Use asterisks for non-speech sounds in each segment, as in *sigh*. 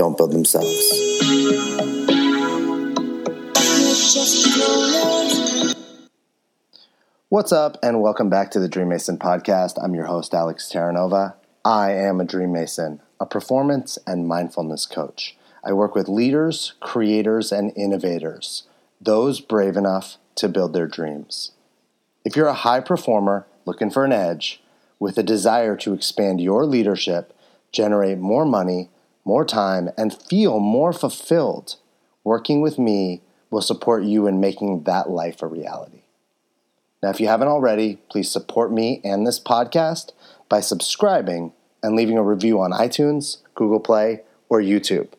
don't build themselves. What's up, and welcome back to the Dream Mason podcast. I'm your host, Alex Terranova. I am a Dream Mason, a performance and mindfulness coach. I work with leaders, creators, and innovators, those brave enough to build their dreams. If you're a high performer looking for an edge, with a desire to expand your leadership, generate more money, more time, and feel more fulfilled, working with me will support you in making that life a reality. Now, if you haven't already, please support me and this podcast by subscribing and leaving a review on iTunes, Google Play, or YouTube.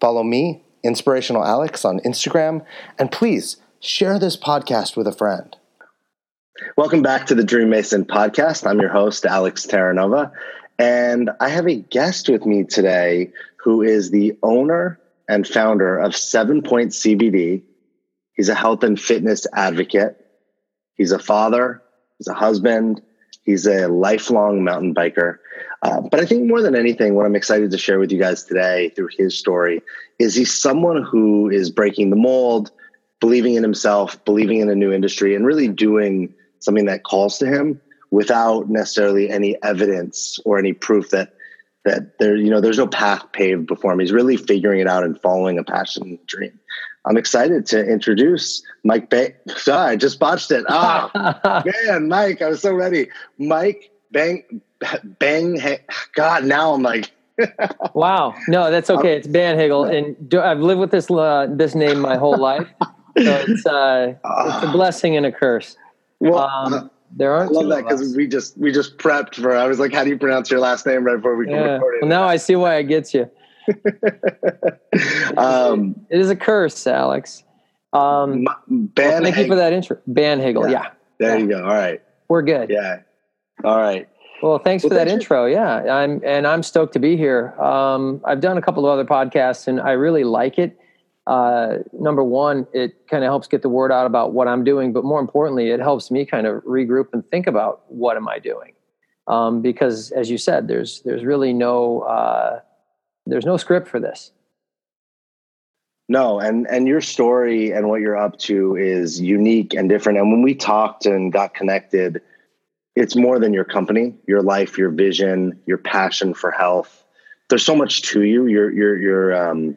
Follow me, Inspirational Alex, on Instagram, and please share this podcast with a friend. Welcome back to the Dream Mason podcast. I'm your host, Alex Terranova, and I have a guest with me today who is the owner and founder of Seven Point CBD. He's a health and fitness advocate He's a father, he's a husband, he's a lifelong mountain biker. Uh, but I think more than anything, what I'm excited to share with you guys today through his story is he's someone who is breaking the mold, believing in himself, believing in a new industry, and really doing something that calls to him without necessarily any evidence or any proof that that there you know there's no path paved before him he's really figuring it out and following a passion dream I'm excited to introduce Mike Bang. Sorry, I just botched it. Ah, *laughs* man, Mike, I was so ready. Mike Bang, Bang. God, now I'm like. *laughs* wow, no, that's okay. It's Banhagel, and do, I've lived with this uh, this name my whole life, so it's uh, it's a blessing and a curse. Well, um, there aren't. I love that because we just we just prepped for. I was like, "How do you pronounce your last name?" Right before we yeah. record it. Well, now I see why it gets you. *laughs* um, it is a curse, Alex. Um, Ban well, thank you for that intro. Banhagel, yeah. yeah. There yeah. you go. All right. We're good. Yeah. All right. Well, thanks well, for that intro. Yeah, I'm and I'm stoked to be here. Um, I've done a couple of other podcasts, and I really like it. Uh, number one, it kind of helps get the word out about what I'm doing, but more importantly, it helps me kind of regroup and think about what am I doing. Um, because, as you said, there's there's really no uh, there's no script for this. No, and and your story and what you're up to is unique and different. And when we talked and got connected, it's more than your company, your life, your vision, your passion for health. There's so much to you. You're you're you're um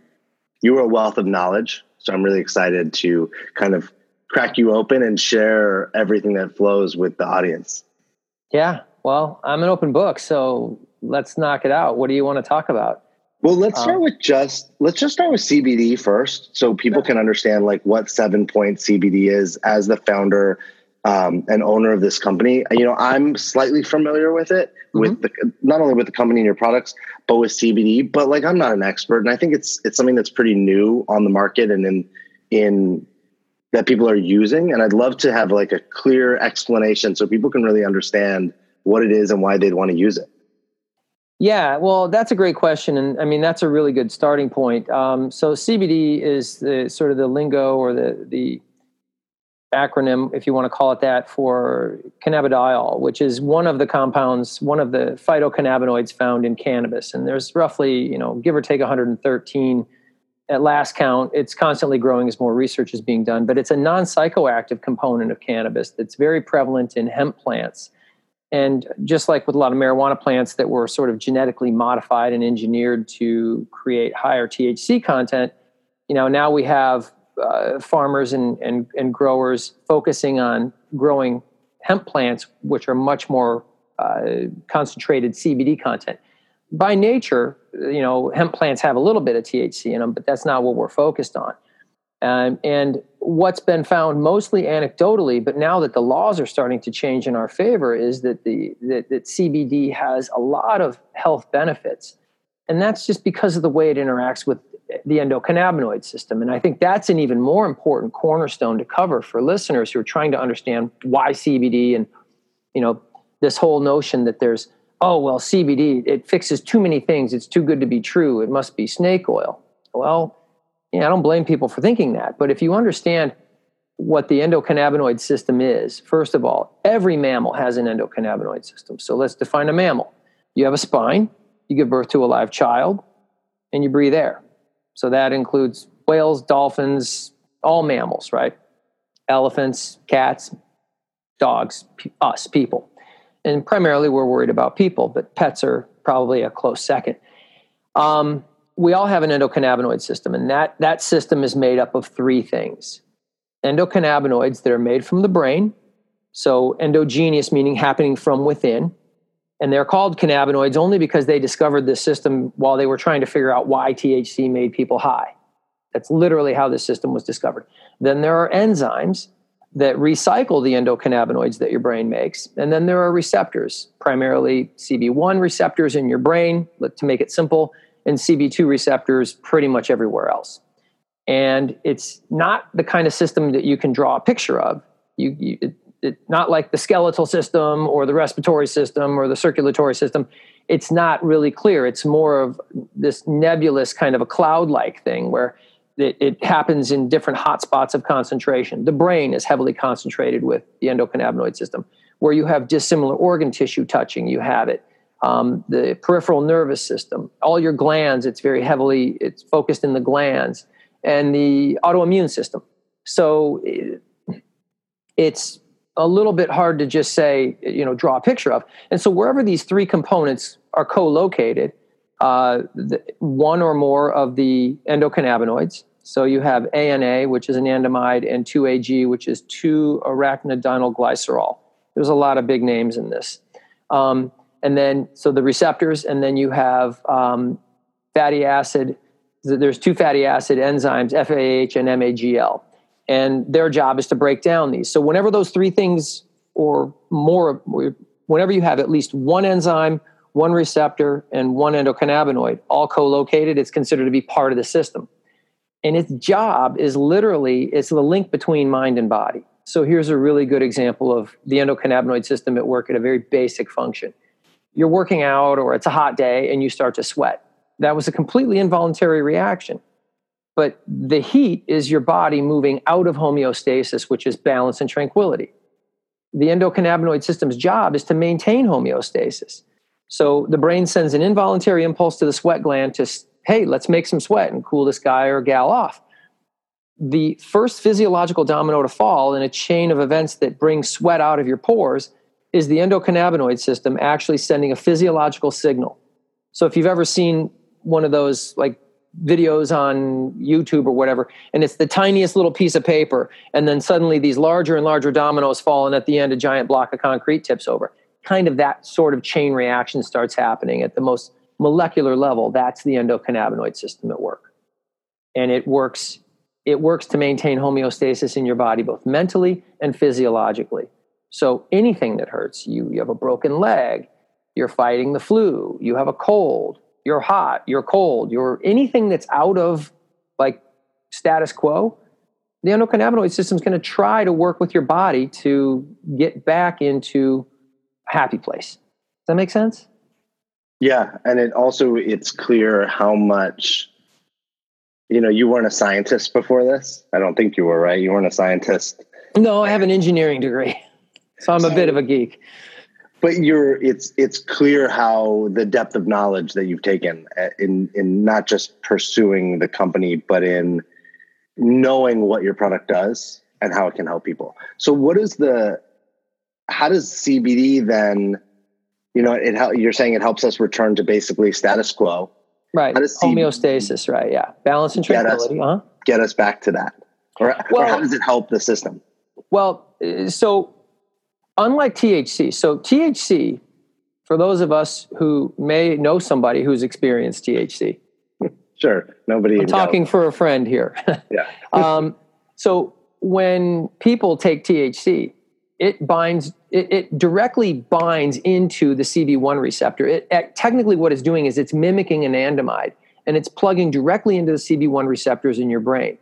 you're a wealth of knowledge. So I'm really excited to kind of crack you open and share everything that flows with the audience. Yeah. Well, I'm an open book, so let's knock it out. What do you want to talk about? Well, let's start um, with just let's just start with CBD first, so people can understand like what Seven Point CBD is. As the founder um, and owner of this company, you know, I'm slightly familiar with it, mm-hmm. with the not only with the company and your products, but with CBD. But like, I'm not an expert, and I think it's it's something that's pretty new on the market and in in that people are using. And I'd love to have like a clear explanation so people can really understand what it is and why they'd want to use it. Yeah, well, that's a great question, and I mean that's a really good starting point. Um, so CBD is the sort of the lingo or the the acronym, if you want to call it that, for cannabidiol, which is one of the compounds, one of the phytocannabinoids found in cannabis, and there's roughly you know give or take 113 at last count. It's constantly growing as more research is being done, but it's a non psychoactive component of cannabis that's very prevalent in hemp plants and just like with a lot of marijuana plants that were sort of genetically modified and engineered to create higher THC content, you know, now we have uh, farmers and, and, and growers focusing on growing hemp plants, which are much more uh, concentrated CBD content. By nature, you know, hemp plants have a little bit of THC in them, but that's not what we're focused on. Um, and what's been found mostly anecdotally, but now that the laws are starting to change in our favor, is that the that, that CBD has a lot of health benefits. And that's just because of the way it interacts with the endocannabinoid system. And I think that's an even more important cornerstone to cover for listeners who are trying to understand why CBD and, you know, this whole notion that there's, oh, well, CBD, it fixes too many things. It's too good to be true. It must be snake oil. Well, yeah, I don't blame people for thinking that. But if you understand what the endocannabinoid system is, first of all, every mammal has an endocannabinoid system. So let's define a mammal. You have a spine, you give birth to a live child, and you breathe air. So that includes whales, dolphins, all mammals, right? Elephants, cats, dogs, us, people. And primarily we're worried about people, but pets are probably a close second. Um, we all have an endocannabinoid system, and that, that system is made up of three things endocannabinoids that are made from the brain, so endogenous meaning happening from within, and they're called cannabinoids only because they discovered this system while they were trying to figure out why THC made people high. That's literally how this system was discovered. Then there are enzymes that recycle the endocannabinoids that your brain makes. And then there are receptors, primarily CB1 receptors in your brain, to make it simple, and CB2 receptors pretty much everywhere else. And it's not the kind of system that you can draw a picture of. You, you it, not like the skeletal system or the respiratory system or the circulatory system. It's not really clear. It's more of this nebulous kind of a cloud like thing where it, it, happens in different hotspots of concentration. The brain is heavily concentrated with the endocannabinoid system. Where you have dissimilar organ tissue touching, you have it. Um, the peripheral nervous system, all your glands, it's very heavily, it's focused in the glands, and the autoimmune system. So it, it's a little bit hard to just say, you know, draw a picture of. And so wherever these three components are co-located, uh, the, one or more of the endocannabinoids. So you have ANA, which is an anandamide, and 2AG, which is 2-arachidonyl glycerol. There's a lot of big names in this. Um, and then, so the receptors, and then you have um, fatty acid. There's two fatty acid enzymes, FAH and MAGL and their job is to break down these. So whenever those three things or more, whenever you have at least one enzyme, one receptor, and one endocannabinoid all co-located, it's considered to be part of the system. And its job is literally it's the link between mind and body. So here's a really good example of the endocannabinoid system at work at a very basic function. You're working out or it's a hot day and you start to sweat. That was a completely involuntary reaction but the heat is your body moving out of homeostasis, which is balance and tranquility. The endocannabinoid system's job is to maintain homeostasis. So the brain sends an involuntary impulse to the sweat gland to, hey, let's make some sweat and cool this guy or gal off. The first physiological domino to fall in a chain of events that bring sweat out of your pores is the endocannabinoid system actually sending a physiological signal. So if you've ever seen one of those like videos on YouTube or whatever, and it's the tiniest little piece of paper, and then suddenly these larger and larger dominoes fall, and at the end, a giant block of concrete tips over. Kind of that sort of chain reaction starts happening at the most molecular level. That's the endocannabinoid system at work, and it works. It works to maintain homeostasis in your body, both mentally and physiologically. So anything that hurts you, you have a broken leg, you're fighting the flu, you have a cold, you're hot, you're cold, you're anything that's out of like status quo, the endocannabinoid system is going to try to work with your body to get back into a happy place. Does that make sense? Yeah, and it also it's clear how much you know, you weren't a scientist before this. I don't think you were, right? You weren't a scientist. No, I have an engineering degree. *laughs* So I'm so, a bit of a geek but you're it's it's clear how the depth of knowledge that you've taken uh, in in not just pursuing the company but in knowing what your product does and how it can help people. So what is the how does cbd then you know it you're saying it helps us return to basically status quo. Right. Homeostasis right yeah. Balance and tranquility get us, huh? get us back to that? Or, well, or how does it help the system? Well uh, so unlike THC, so THC, for those of us who may know somebody who's experienced THC. Sure, nobody. I'm talking for a friend here. *laughs* yeah. *laughs* um, so when people take THC, it binds it, it, directly binds into the CB1 receptor. It, it, technically, what it's doing is it's mimicking anandamide and it's plugging directly into the CB1 receptors in your brain.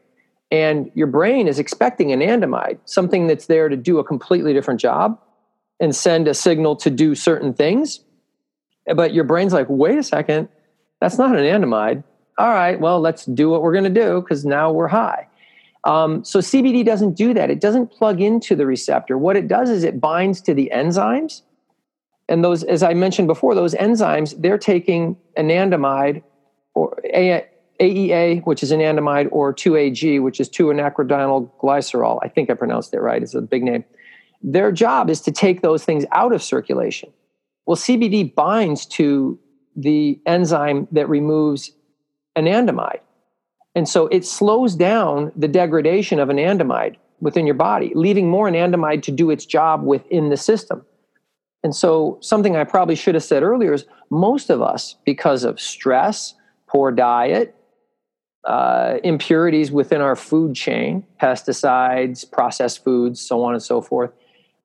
And your brain is expecting anandamide, something that's there to do a completely different job and send a signal to do certain things. But your brain's like, wait a second, that's not anandamide. All right, well, let's do what we're going to do because now we're high. Um, so CBD doesn't do that. It doesn't plug into the receptor. What it does is it binds to the enzymes. And those, as I mentioned before, those enzymes, they're taking anandamide or AEA, which is anandamide, or 2AG, which is 2-anacronyl glycerol. I think I pronounced it right. It's a big name. Their job is to take those things out of circulation. Well, CBD binds to the enzyme that removes anandamide. And so it slows down the degradation of anandamide within your body, leaving more anandamide to do its job within the system. And so, something I probably should have said earlier is most of us, because of stress, poor diet, uh, impurities within our food chain, pesticides, processed foods, so on and so forth,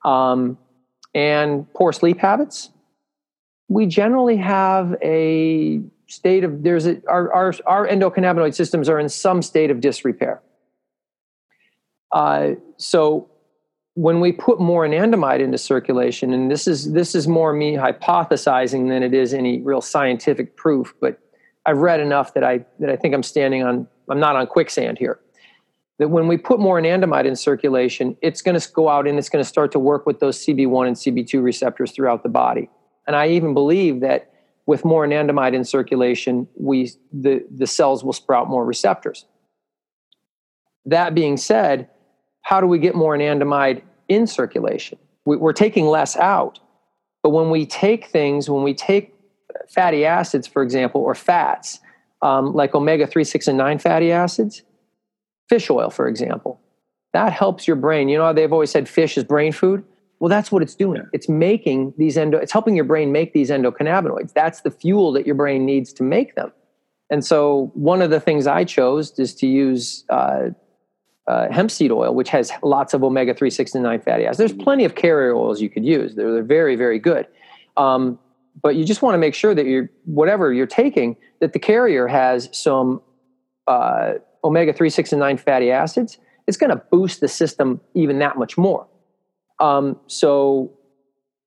um, and poor sleep habits, we generally have a state of there's a, our, our, our endocannabinoid systems are in some state of disrepair. Uh, so when we put more anandamide into circulation, and this is this is more me hypothesizing than it is any real scientific proof, but I've read enough that I that I think I'm standing on I'm not on quicksand here. That when we put more anandamide in circulation, it's going to go out and it's going to start to work with those CB1 and CB2 receptors throughout the body. And I even believe that with more anandamide in circulation, we the, the cells will sprout more receptors. That being said, how do we get more anandamide in circulation? We, we're taking less out. But when we take things, when we take fatty acids, for example, or fats, um, like omega 3, 6, and 9 fatty acids, fish oil, for example, that helps your brain. You know, they've always said fish is brain food. Well, that's what it's doing. It's making these endo, it's helping your brain make these endocannabinoids. That's the fuel that your brain needs to make them. And so, one of the things I chose is to use uh, uh, hemp seed oil, which has lots of omega 3, 6, and 9 fatty acids. There's mm-hmm. plenty of carrier oils you could use, they're, they're very, very good. Um, but you just want to make sure that you're, whatever you're taking, that the carrier has some uh, omega 3, 6, and 9 fatty acids. It's going to boost the system even that much more. Um, so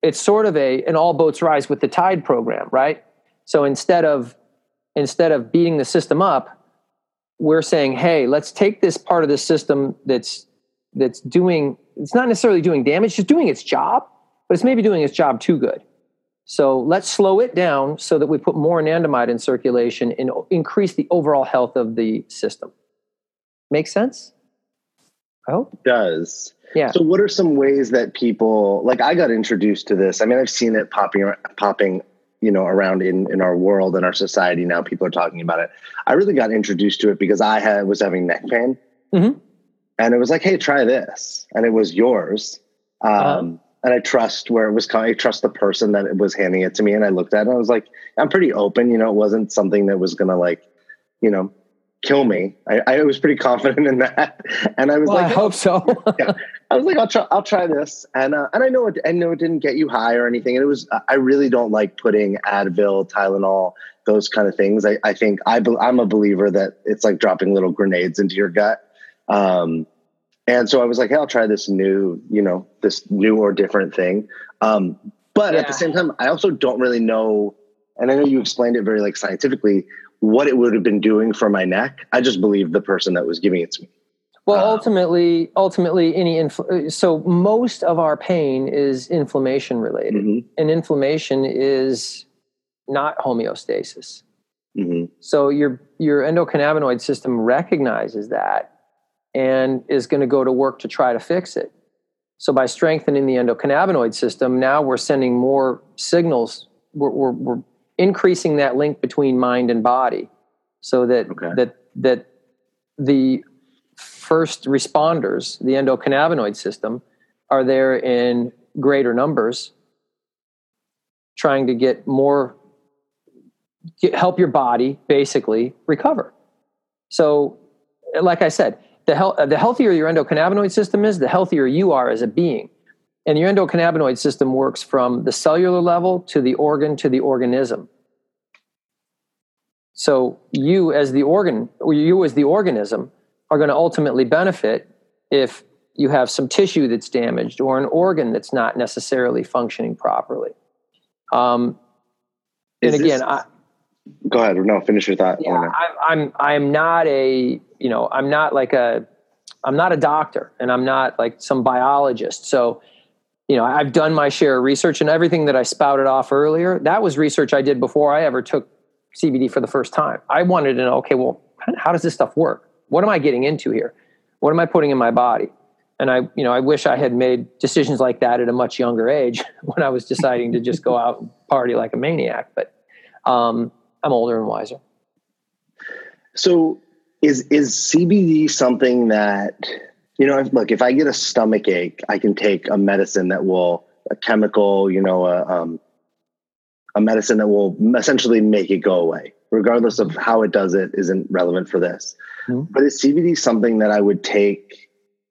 it's sort of a an all boats rise with the tide program, right? So instead of instead of beating the system up, we're saying, hey, let's take this part of the system that's that's doing it's not necessarily doing damage, just doing its job, but it's maybe doing its job too good. So let's slow it down so that we put more anandamide in circulation and increase the overall health of the system. Make sense? I hope. It does. Yeah. So, what are some ways that people like? I got introduced to this. I mean, I've seen it popping, popping, you know, around in in our world and our society. Now, people are talking about it. I really got introduced to it because I had was having neck pain, mm-hmm. and it was like, "Hey, try this," and it was yours. Um, uh-huh. And I trust where it was coming. I trust the person that was handing it to me, and I looked at it. and I was like, "I'm pretty open." You know, it wasn't something that was gonna like, you know, kill me. I, I, was pretty *laughs* confident in that, and I was well, like, I hope so. *laughs* yeah. I was like, I'll try, I'll try this, and uh, and I know it, I know it didn't get you high or anything, and it was. I really don't like putting Advil, Tylenol, those kind of things. I, I think I I'm a believer that it's like dropping little grenades into your gut. Um, and so I was like, hey, I'll try this new, you know, this new or different thing. Um, but yeah. at the same time, I also don't really know, and I know you explained it very like scientifically what it would have been doing for my neck. I just believe the person that was giving it to me. Well, um, ultimately, ultimately, any infl- so most of our pain is inflammation related, mm-hmm. and inflammation is not homeostasis. Mm-hmm. So your your endocannabinoid system recognizes that and is going to go to work to try to fix it. So by strengthening the endocannabinoid system, now we're sending more signals. We're, we're, we're increasing that link between mind and body so that okay. that that the first responders the endocannabinoid system are there in greater numbers trying to get more get, help your body basically recover so like i said the, health, the healthier your endocannabinoid system is the healthier you are as a being And your endocannabinoid system works from the cellular level to the organ to the organism. So you as the organ, or you as the organism, are going to ultimately benefit if you have some tissue that's damaged or an organ that's not necessarily functioning properly. Um, and Is again, this- I, Go ahead. No, finish your thought. yeah, I, I'm I'm not a you know I'm not like a I'm not a doctor and I'm not like some biologist. So you know I've done my share of research and everything that I spouted off earlier. That was research I did before I ever took CBD for the first time. I wanted to know okay, well, how does this stuff work? What am I getting into here? What am I putting in my body? And I you know I wish I had made decisions like that at a much younger age *laughs* when I was deciding to just go out and party like a maniac. But um, I'm older and wiser. So is is CBD something that you know? Look, if I get a stomach ache, I can take a medicine that will a chemical, you know, a um, a medicine that will essentially make it go away, regardless of how it does it. Isn't relevant for this. Mhm. But is CBD something that I would take?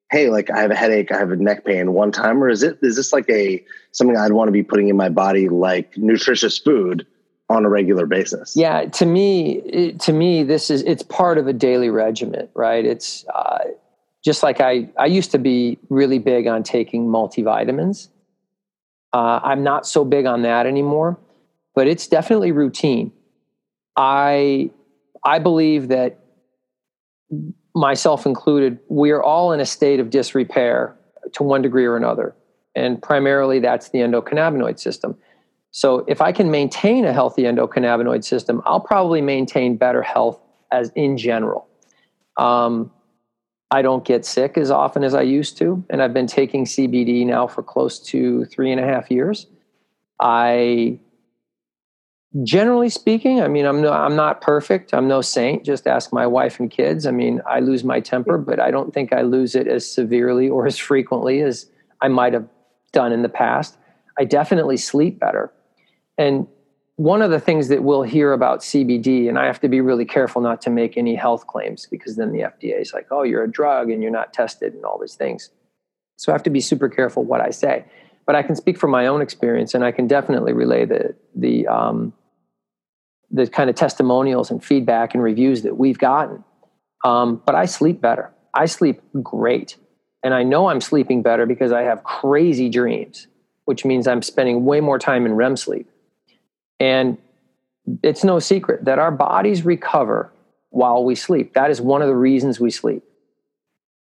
Hey, like I have a headache, I have a neck pain one time, or is it is this like a something I'd want to be putting in my body like nutritious food on a regular basis? Yeah, to me, it, to me, this is it's part of a daily regimen, right? It's uh, just like I I used to be really big on taking multivitamins. Uh, I'm not so big on that anymore, but it's definitely routine. I I believe that myself included, we are all in a state of disrepair to one degree or another, and primarily that's the endocannabinoid system. So if I can maintain a healthy endocannabinoid system, I'll probably maintain better health as in general. Um, I don't get sick as often as I used to, and I've been taking CBD now for close to three and a half years. I, generally speaking, I mean, I'm no, I'm not perfect. I'm no saint. Just ask my wife and kids. I mean, I lose my temper, but I don't think I lose it as severely or as frequently as I might have done in the past. I definitely sleep better. And one of the things that we'll hear about CBD, and I have to be really careful not to make any health claims because then the FDA is like, oh, you're a drug and you're not tested and all these things. So I have to be super careful what I say. But I can speak from my own experience, and I can definitely relay the the um, the kind of testimonials and feedback and reviews that we've gotten. Um, but I sleep better. I sleep great, and I know I'm sleeping better because I have crazy dreams, which means I'm spending way more time in REM sleep. And it's no secret that our bodies recover while we sleep. That is one of the reasons we sleep.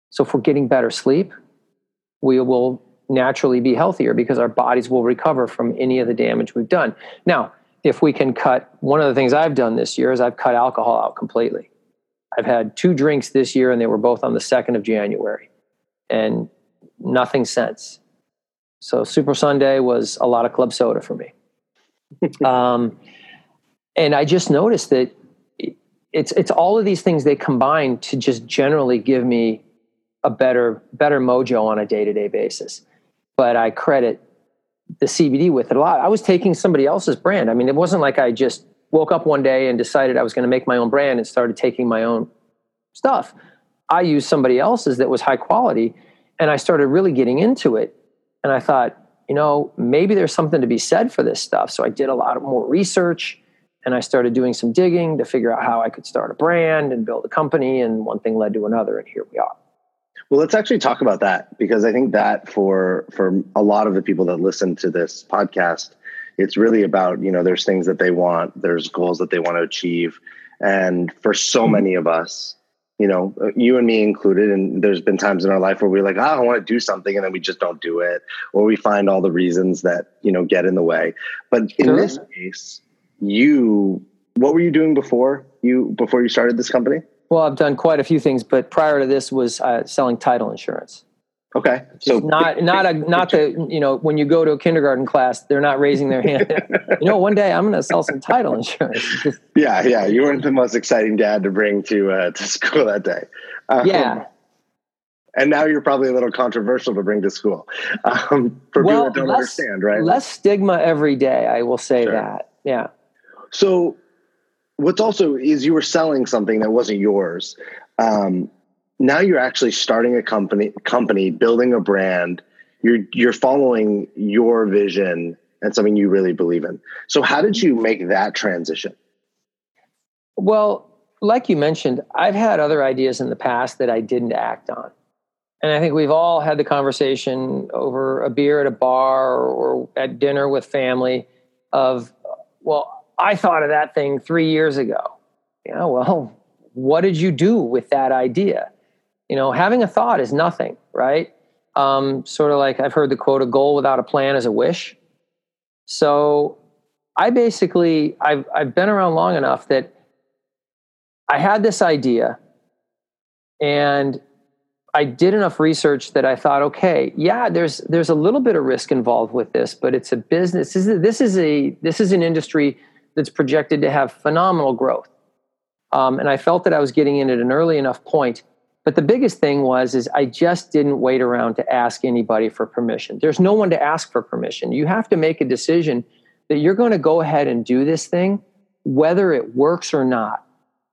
So if we're getting better sleep, we will naturally be healthier because our bodies will recover from any of the damage we've done. Now, if we can cut, one of the things I've done this year is I've cut alcohol out completely. I've had two drinks this year, and they were both on the 2nd of January, and nothing since. So Super Sunday was a lot of club soda for me. *laughs* um, and I just noticed that it's it's all of these things they combine to just generally give me a better better mojo on a day to day basis. But I credit the CBD with it a lot. I was taking somebody else's brand. I mean, it wasn't like I just woke up one day and decided I was going to make my own brand and started taking my own stuff. I used somebody else's that was high quality, and I started really getting into it. And I thought, you know, maybe there's something to be said for this stuff. So I did a lot of more research and I started doing some digging to figure out how I could start a brand and build a company. And one thing led to another, and here we are. Well, let's actually talk about that because I think that for for a lot of the people that listen to this podcast, it's really about you know there's things that they want, there's goals that they want to achieve, and for so mm-hmm. many of us, you know, you and me included, and there's been times in our life where we're like, oh, I want to do something, and then we just don't do it, or we find all the reasons that you know get in the way. But in Sure. this case, you what were you doing before you before you started this company? Well, I've done quite a few things, but prior to this was uh, selling title insurance. Okay, So not not a not the you know when you go to a kindergarten class, they're not raising their hand. *laughs* you know, one day I'm going to sell some title insurance. *laughs* Yeah, yeah, you weren't the most exciting dad to bring to uh, to school that day. Um, yeah, and now you're probably a little controversial to bring to school um, for people well, that don't less, understand, right? less stigma every day. I will say Sure. that. Yeah. So, what's also is you were selling something that wasn't yours. Um, now you're actually starting a company, company, building a brand, you're you're following your vision and something you really believe in. So how did you make that transition? Well, like you mentioned, I've had other ideas in the past that I didn't act on. And I think we've all had the conversation over a beer at a bar or at dinner with family of, well, I thought of that thing three years ago. Yeah, well, what did you do with that idea? You know, having a thought is nothing, right? Um, sort of like I've heard the quote, a goal without a plan is a wish. So I basically, I've, I've been around long enough that I had this idea and I did enough research that I thought, okay, yeah, there's there's a little bit of risk involved with this, but it's a business. This is, this is a this is an industry that's projected to have phenomenal growth, um, and I felt that I was getting in at an early enough point. But the biggest thing was is I just didn't wait around to ask anybody for permission. There's no one to ask for permission. You have to make a decision that you're going to go ahead and do this thing, whether it works or not.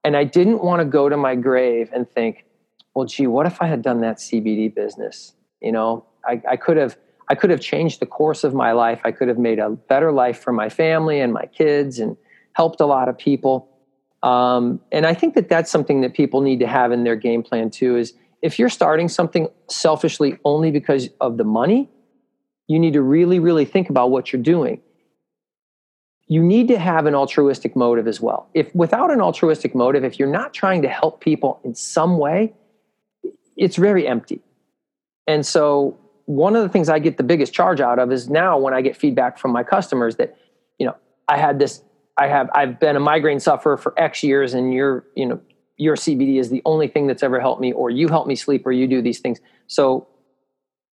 And I didn't want to go to my grave and think, well, gee, what if I had done that CBD business? You know, I, I could have I could have changed the course of my life. I could have made a better life for my family and my kids and helped a lot of people. Um, and I think that that's something that people need to have in their game plan too. Is if you're starting something selfishly only because of the money, you need to really, really think about what you're doing you need to have an altruistic motive as well. If without an altruistic motive, if you're not trying to help people in some way, it's very empty. And so one of the things I get the biggest charge out of is now when I get feedback from my customers that, you know, I had this, I have, I've been a migraine sufferer for X years and your, you know, your CBD is the only thing that's ever helped me, or you help me sleep, or you do these things. So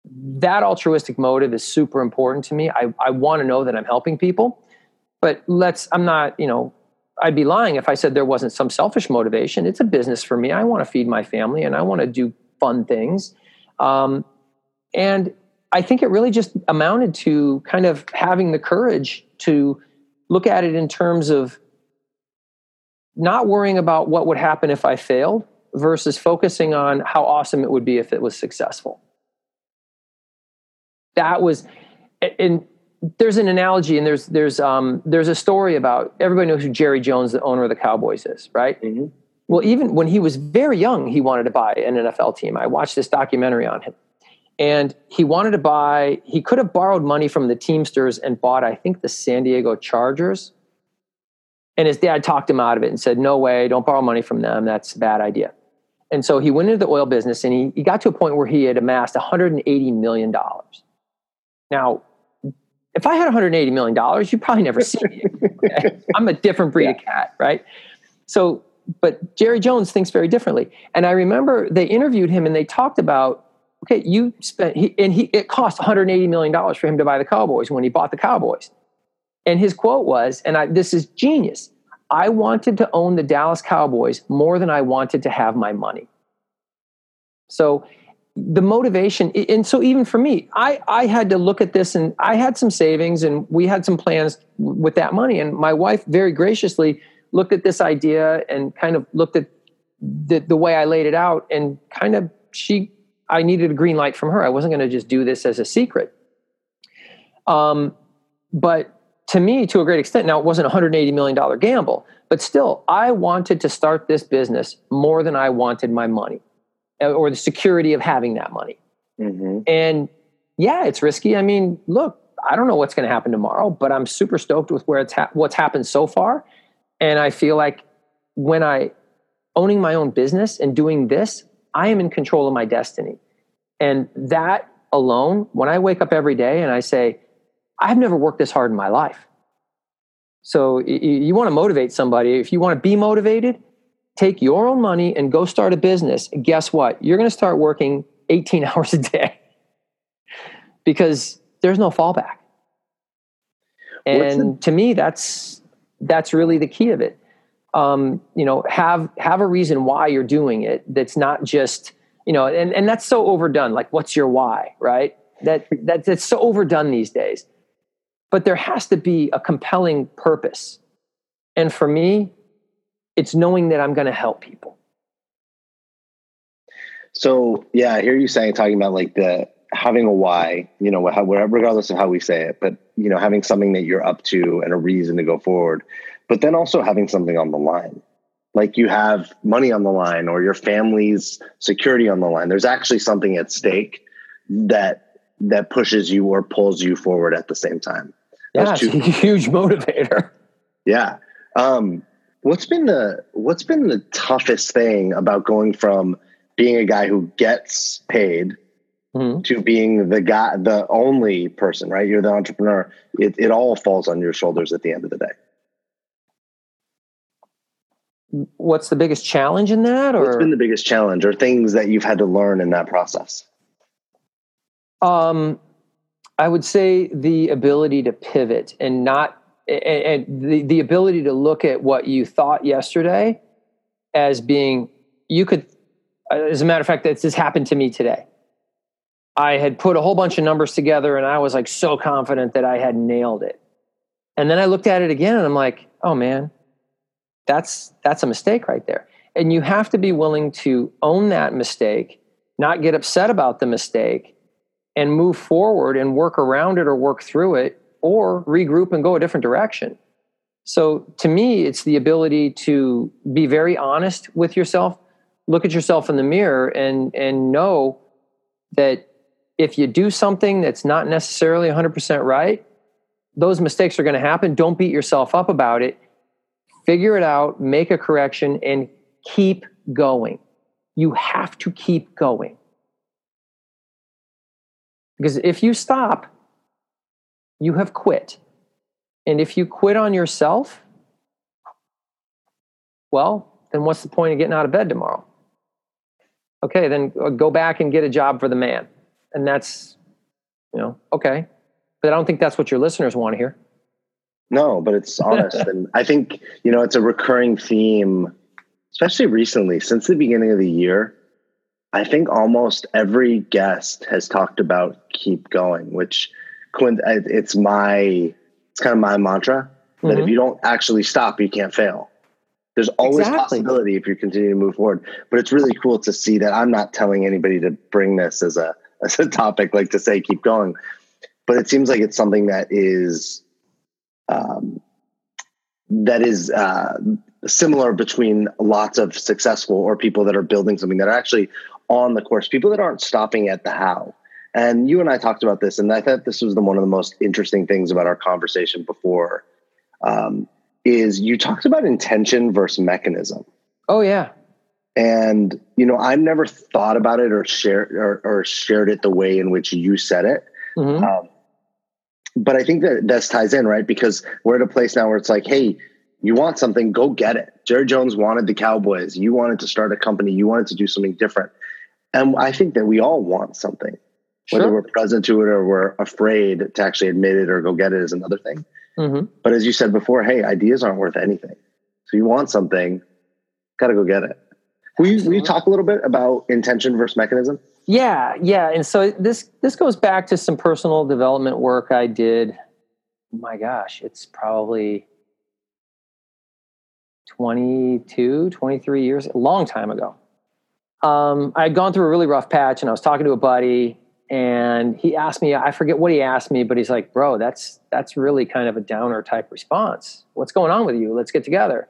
that altruistic motive is super important to me. I, I want to know that I'm helping people but let's, I'm not, you know, I'd be lying if I said there wasn't some selfish motivation. It's a business for me. I want to feed my family and I want to do fun things. Um, and I think it really just amounted to kind of having the courage to look at it in terms of not worrying about what would happen if I failed versus focusing on how awesome it would be if it was successful. That was, and there's an analogy and there's there's um, there's a story about everybody knows who Jerry Jones, the owner of the Cowboys, is, right? Mm-hmm. Well, even when he was very young, he wanted to buy an NFL team. I watched this documentary on him, and he wanted to buy. He could have borrowed money from the Teamsters and bought, I think, the San Diego Chargers. And his dad talked him out of it and said, "No way, don't borrow money from them. That's a bad idea." And so he went into the oil business, and he, he got to a point where he had amassed 180 million dollars. Now, if I had 180 million dollars, you'd probably never see me. *laughs* Okay? I'm a different breed yeah. of cat, right? So, but Jerry Jones thinks very differently. And I remember they interviewed him and they talked about, okay, you spent, he, and he, it cost 180 million dollars for him to buy the Cowboys when he bought the Cowboys. And his quote was, and I, this is genius. I wanted to own the Dallas Cowboys more than I wanted to have my money. So the motivation and so even for me i i had to look at this and i had some savings and we had some plans with that money and my wife very graciously looked at this idea and kind of looked at the, the way i laid it out and kind of she i needed a green light from her i wasn't going to just do this as a secret um, but to me to a great extent now it wasn't a 180 million dollar gamble but still i wanted to start this business more than i wanted my money uh, or the security of having that money. Mm-hmm. And yeah, it's risky. I mean, look, I don't know what's going to happen tomorrow, but I'm super stoked with where it's ha- what's happened so far. And I feel like when I owning my own business and doing this, I am in control of my destiny. And that alone, when I wake up every day and I say, I've never worked this hard in my life. So you, want to motivate somebody. If you want to be motivated, take your own money and go start a business, guess what? You're going to start working 18 *laughs* hours a day because there's no fallback. And the- to me, that's that's really the key of it. Um, you know, have have a reason why you're doing it. That's not just you know, and and that's so overdone. Like, what's your why, right? That that that's so overdone these days. But there has to be a compelling purpose. And for me, it's knowing that I'm going to help people. So yeah, I hear you saying talking about like the having a why, you know, regardless of how we say it, but you know, having something that you're up to and a reason to go forward, but then also having something on the line. Like you have money on the line or your family's security on the line. There's actually something at stake that that pushes you or pulls you forward at the same time. Yeah, a *laughs* huge motivator. Yeah. Um, what's been the what's been the toughest thing about going from being a guy who gets paid mm-hmm. to being the guy, the only person, right? You're the entrepreneur. It, it all falls on your shoulders at the end of the day. What's the biggest challenge in that? Or what's been the biggest challenge, or things that you've had to learn in that process? Um, I would say the ability to pivot and not and, and the, the ability to look at what you thought yesterday as being you could as a matter of fact this happened to me today I had put a whole bunch of numbers together and I was like so confident that I had nailed it. And then I looked at it again and I'm like, oh man, that's that's a mistake right there. And you have to be willing to own that mistake, not get upset about the mistake, and move forward and work around it or work through it or regroup and go a different direction. So to me, it's the ability to be very honest with yourself, look at yourself in the mirror and and know that if you do something that's not necessarily 100% right, those mistakes are going to happen. Don't beat yourself up about it. Figure it out, make a correction, and keep going. You have to keep going. Because if you stop, you have quit. And if you quit on yourself, well, then what's the point of getting out of bed tomorrow? Okay, then uh, go back and get a job for the man and that's you know okay but i don't think that's what your listeners want to hear no but it's honest *laughs* and i think you know it's a recurring theme especially recently since the beginning of the year i think almost every guest has talked about keep going which it's my it's kind of my mantra that mm-hmm. if you don't actually stop you can't fail there's always exactly. possibility if you continue to move forward but it's really cool to see that i'm not telling anybody to bring this as a *laughs* as a topic, like to say keep going. But it seems like it's something that is um, that is uh, similar between lots of successful or people that are building something that are actually on the course, people that aren't stopping at the how. And you and I talked about this, and I thought this was the, one of the most interesting things about our conversation before. Um, is you talked about intention versus mechanism. Oh yeah, and you know i've never thought about it or shared or, or shared it the way in which you said it mm-hmm. um, but i think that this ties in right? Because we're at a place now where it's like hey you want something go get it. Jerry jones wanted the cowboys. You wanted to start a company. You wanted to do something different. And i think that we all want something whether sure. we're present to it or we're afraid to actually admit it or go get it is another thing. Mm-hmm. but as you said before hey ideas aren't worth anything. So you want something got to go get it. Will you, will you talk a little bit about intention versus mechanism? Yeah, yeah. And so this this goes back to some personal development work I did. My gosh, it's probably 22, 23 years, a long time ago. Um, I had gone through a really rough patch and I was talking to a buddy and he asked me, I forget what he asked me, but he's like, bro, that's, that's really kind of a downer type response. What's going on with you? Let's get together.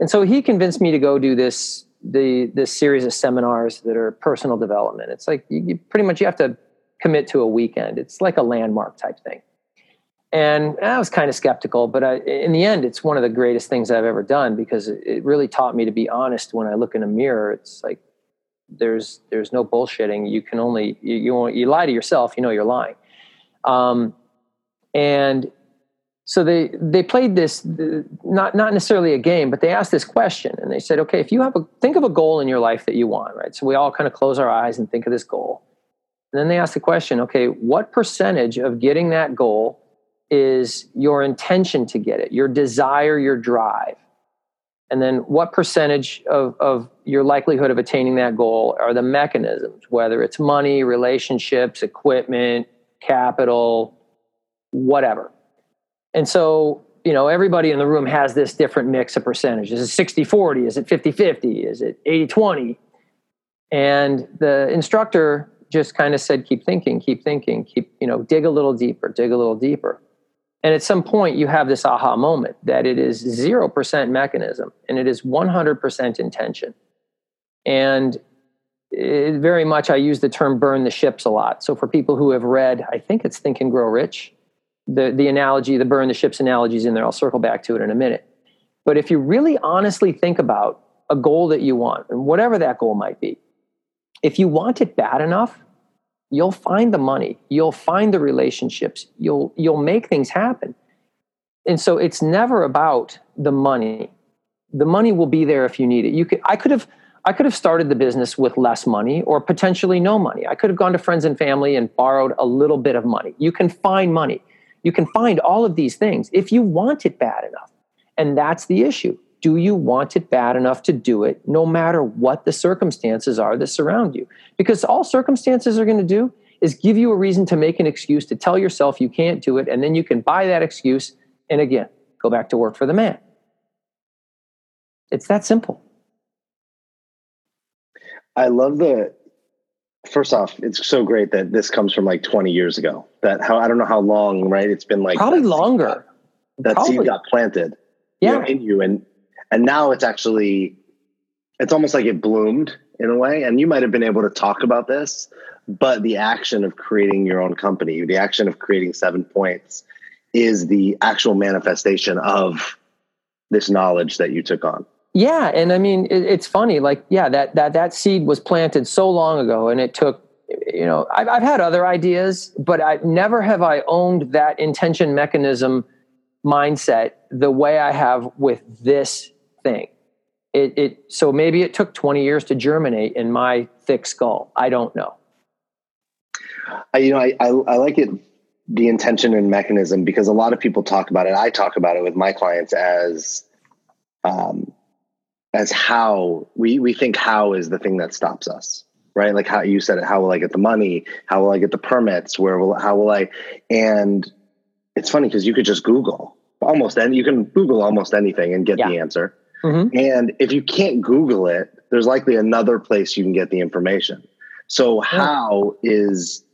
And so he convinced me to go do this the this series of seminars that are personal development. It's like you, you, pretty much you have to commit to a weekend. It's like a landmark type thing. And I was kind of skeptical, but I, in the end, it's one of the greatest things I've ever done because it, really taught me to be honest when I look in a mirror. It's like there's there's no bullshitting. You can only you you, you lie to yourself. You know you're lying. Um, and so they they played this not not necessarily a game but they asked this question and they said okay if you have a think of a goal in your life that you want right? So we all kind of close our eyes and think of this goal. And then they asked the question okay what percentage of getting that goal is your intention to get it your desire your drive? And then what percentage of, of your likelihood of attaining that goal are the mechanisms whether it's money relationships equipment capital whatever and so, you know, everybody in the room has this different mix of percentages. Is it 60 40? Is it 50 50? Is it 80 20? And the instructor just kind of said, keep thinking, keep thinking, keep, you know, dig a little deeper, dig a little deeper. And at some point, you have this aha moment that it is 0% mechanism and it is 100% intention. And very much, I use the term burn the ships a lot. So for people who have read, I think it's Think and Grow Rich, the, the analogy, the burn the ships analogy is in there. I'll circle back to it in a minute. But if you really honestly think about a goal that you want, and whatever that goal might be, if you want it bad enough, you'll find the money, you'll find the relationships, you'll you'll make things happen. And so it's never about the money. The money will be there if you need it. You could I could have I could have started the business with less money or potentially no money. I could have gone to friends and family and borrowed a little bit of money. You can find money. You can find all of these things if you want it bad enough. And that's the issue. Do you want it bad enough to do it no matter what the circumstances are that surround you? Because all circumstances are going to do is give you a reason to make an excuse to tell yourself you can't do it. And then you can buy that excuse and again, go back to work for the man. It's that simple. I love the first off, it's so great that this comes from like 20 years ago. That how I don't know how long, right? It's been like probably longer. that probably. seed got planted yeah. you know, in you. And and now it's actually it's almost like it bloomed in a way. And you might have been able to talk about this, but the action of creating your own company, the action of creating seven points is the actual manifestation of this knowledge that you took on. Yeah, and I mean it, it's funny. Like, yeah, that that that seed was planted so long ago, and it took. You know, I've, I've had other ideas, but I never have I owned that intention mechanism mindset the way I have with this thing. It, it so maybe it took 20 years to germinate in my thick skull. I don't know. I, you know, I, I, I like it the intention and mechanism because a lot of people talk about it. I talk about it with my clients as um, as how we we think how is the thing that stops us right? Like how you said it how will i get the money? How will i get the permits? Where will how will i and it's funny because you could just google almost and you can google almost anything and get yeah. the answer. Mm-hmm. and if you can't google it there's likely another place you can get the information. So how is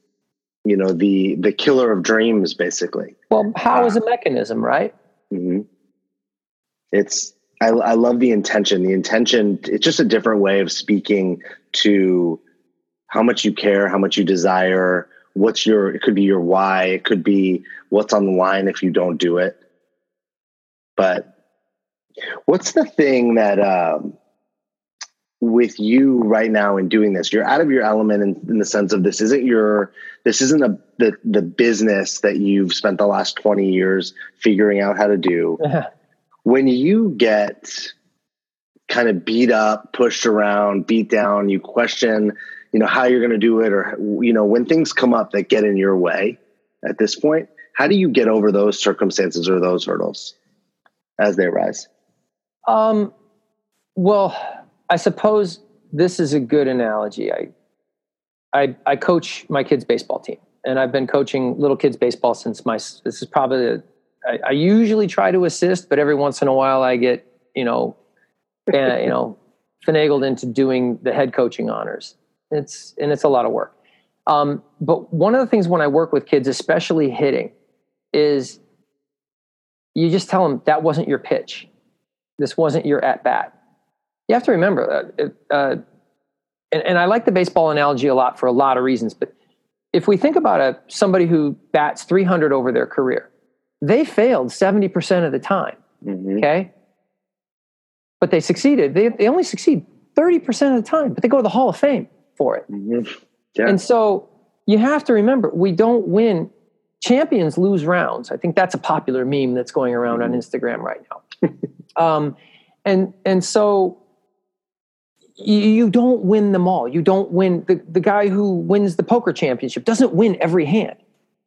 you know the the killer of dreams basically. Well how is a mechanism right? Mm-hmm. it's I, I love the intention. The intention, it's just a different way of speaking to how much you care, how much you desire, what's your, it could be your why, it could be what's on the line if you don't do it. But what's the thing that, um, with you right now in doing this you're out of your element in, in, the sense of this isn't your this isn't a the, the business that you've spent the last 20 years figuring out how to do *laughs* when you get kind of beat up, pushed around, beat down, you question, you know, how you're going to do it, or you know, when things come up that get in your way at this point, how do you get over those circumstances or those hurdles as they arise? Um, well, I suppose this is a good analogy. I, I, I coach my kids' baseball team, and I've been coaching little kids' baseball since my. This is probably I, I, usually try to assist, but every once in a while I get, you know, uh, you know, *laughs* finagled into doing the head coaching honors. It's and it's a lot of work. Um, but one of the things when I work with kids, especially hitting, is you just tell them that wasn't your pitch. This wasn't your at bat. You have to remember, uh, uh, and, and I like the baseball analogy a lot for a lot of reasons. But if we think about a somebody who bats 300 over their career, they failed 70% of the time. Mm-hmm. Okay. But they succeeded. They, they only succeed 30% of the time, but they go to the Hall of Fame for it. Mm-hmm. Yeah. And so you have to remember we don't win. Champions lose rounds. I think that's a popular meme that's going around mm-hmm. on Instagram right now. *laughs* um, and and so you, you don't win them all. You don't win the, the guy who wins the poker championship doesn't win every hand.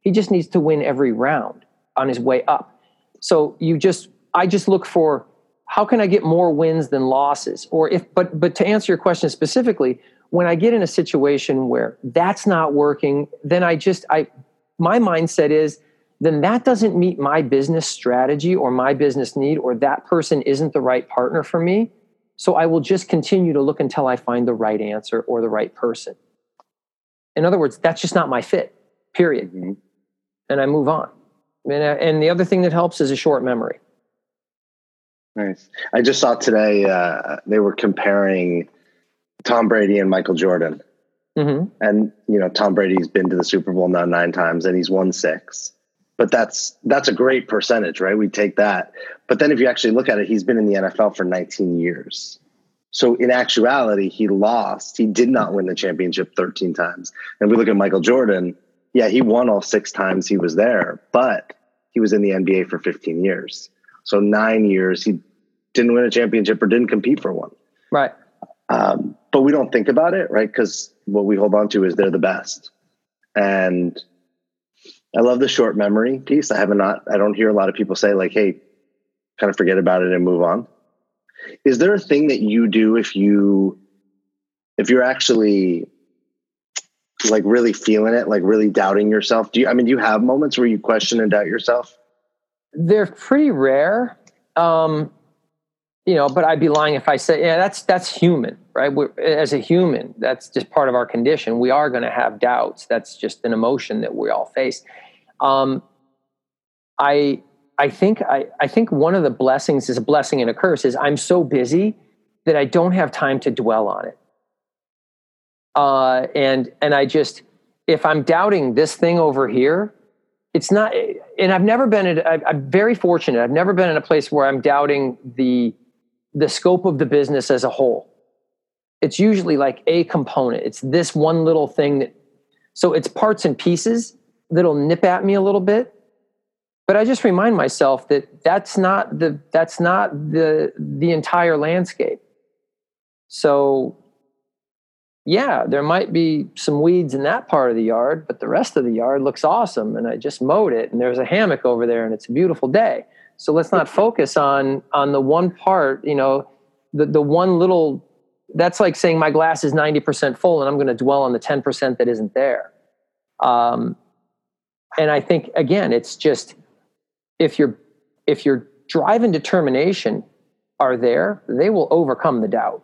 He just needs to win every round on his way up. So you just, I just look for how can I get more wins than losses? Or if, but, but to answer your question specifically, when I get in a situation where that's not working, then I just, I, my mindset is, then that doesn't meet my business strategy or my business need, or that person isn't the right partner for me. So I will just continue to look until I find the right answer or the right person. In other words, that's just not my fit, period. Mm-hmm. And I move on. And, uh, and the other thing that helps is a short memory. Nice. I just saw today uh, they were comparing Tom Brady and Michael Jordan. Mm-hmm. And you know, Tom Brady's been to the Super Bowl now nine times, and he's won six. But that's that's a great percentage, right? We take that. But then if you actually look at it, he's been in the NFL for 19 years. So in actuality, he lost. He did not win the championship 13 times. And we look at Michael Jordan, yeah, he won all six times he was there, but he was in the NBA for 15 years. So nine years, he didn't win a championship or didn't compete for one. Right. Um, but we don't think about it, right? Because what we hold on to is they're the best. And I love the short memory piece. I have a not, I don't hear a lot of people say, like, hey, kind of forget about it and move on. Is there a thing that you do if you, if you're actually like really feeling it, like really doubting yourself? Do you, I mean, do you have moments where you question and doubt yourself? They're pretty rare. Um, you know, but I'd be lying if I said, yeah, that's that's human, right? We're, as a human, that's just part of our condition. We are going to have doubts. That's just an emotion that we all face. Um, I I think I, I think one of the blessings is a blessing and a curse is I'm so busy that I don't have time to dwell on it. Uh, and and I just if I'm doubting this thing over here, it's not. And I've never been. At, I'm very fortunate. I've never been in a place where I'm doubting the the scope of the business as a whole. It's usually like a component. It's this one little thing that, so it's parts and pieces that'll nip at me a little bit. But I just remind myself that that's not the that's not the the entire landscape. So yeah, there might be some weeds in that part of the yard, but the rest of the yard looks awesome and I just mowed it and there's a hammock over there and it's a beautiful day. So let's not focus on on the one part, you know, the the one little that's like saying my glass is 90% full and I'm going to dwell on the 10% that isn't there. Um, and I think again, it's just if your if your drive and determination are there, they will overcome the doubt.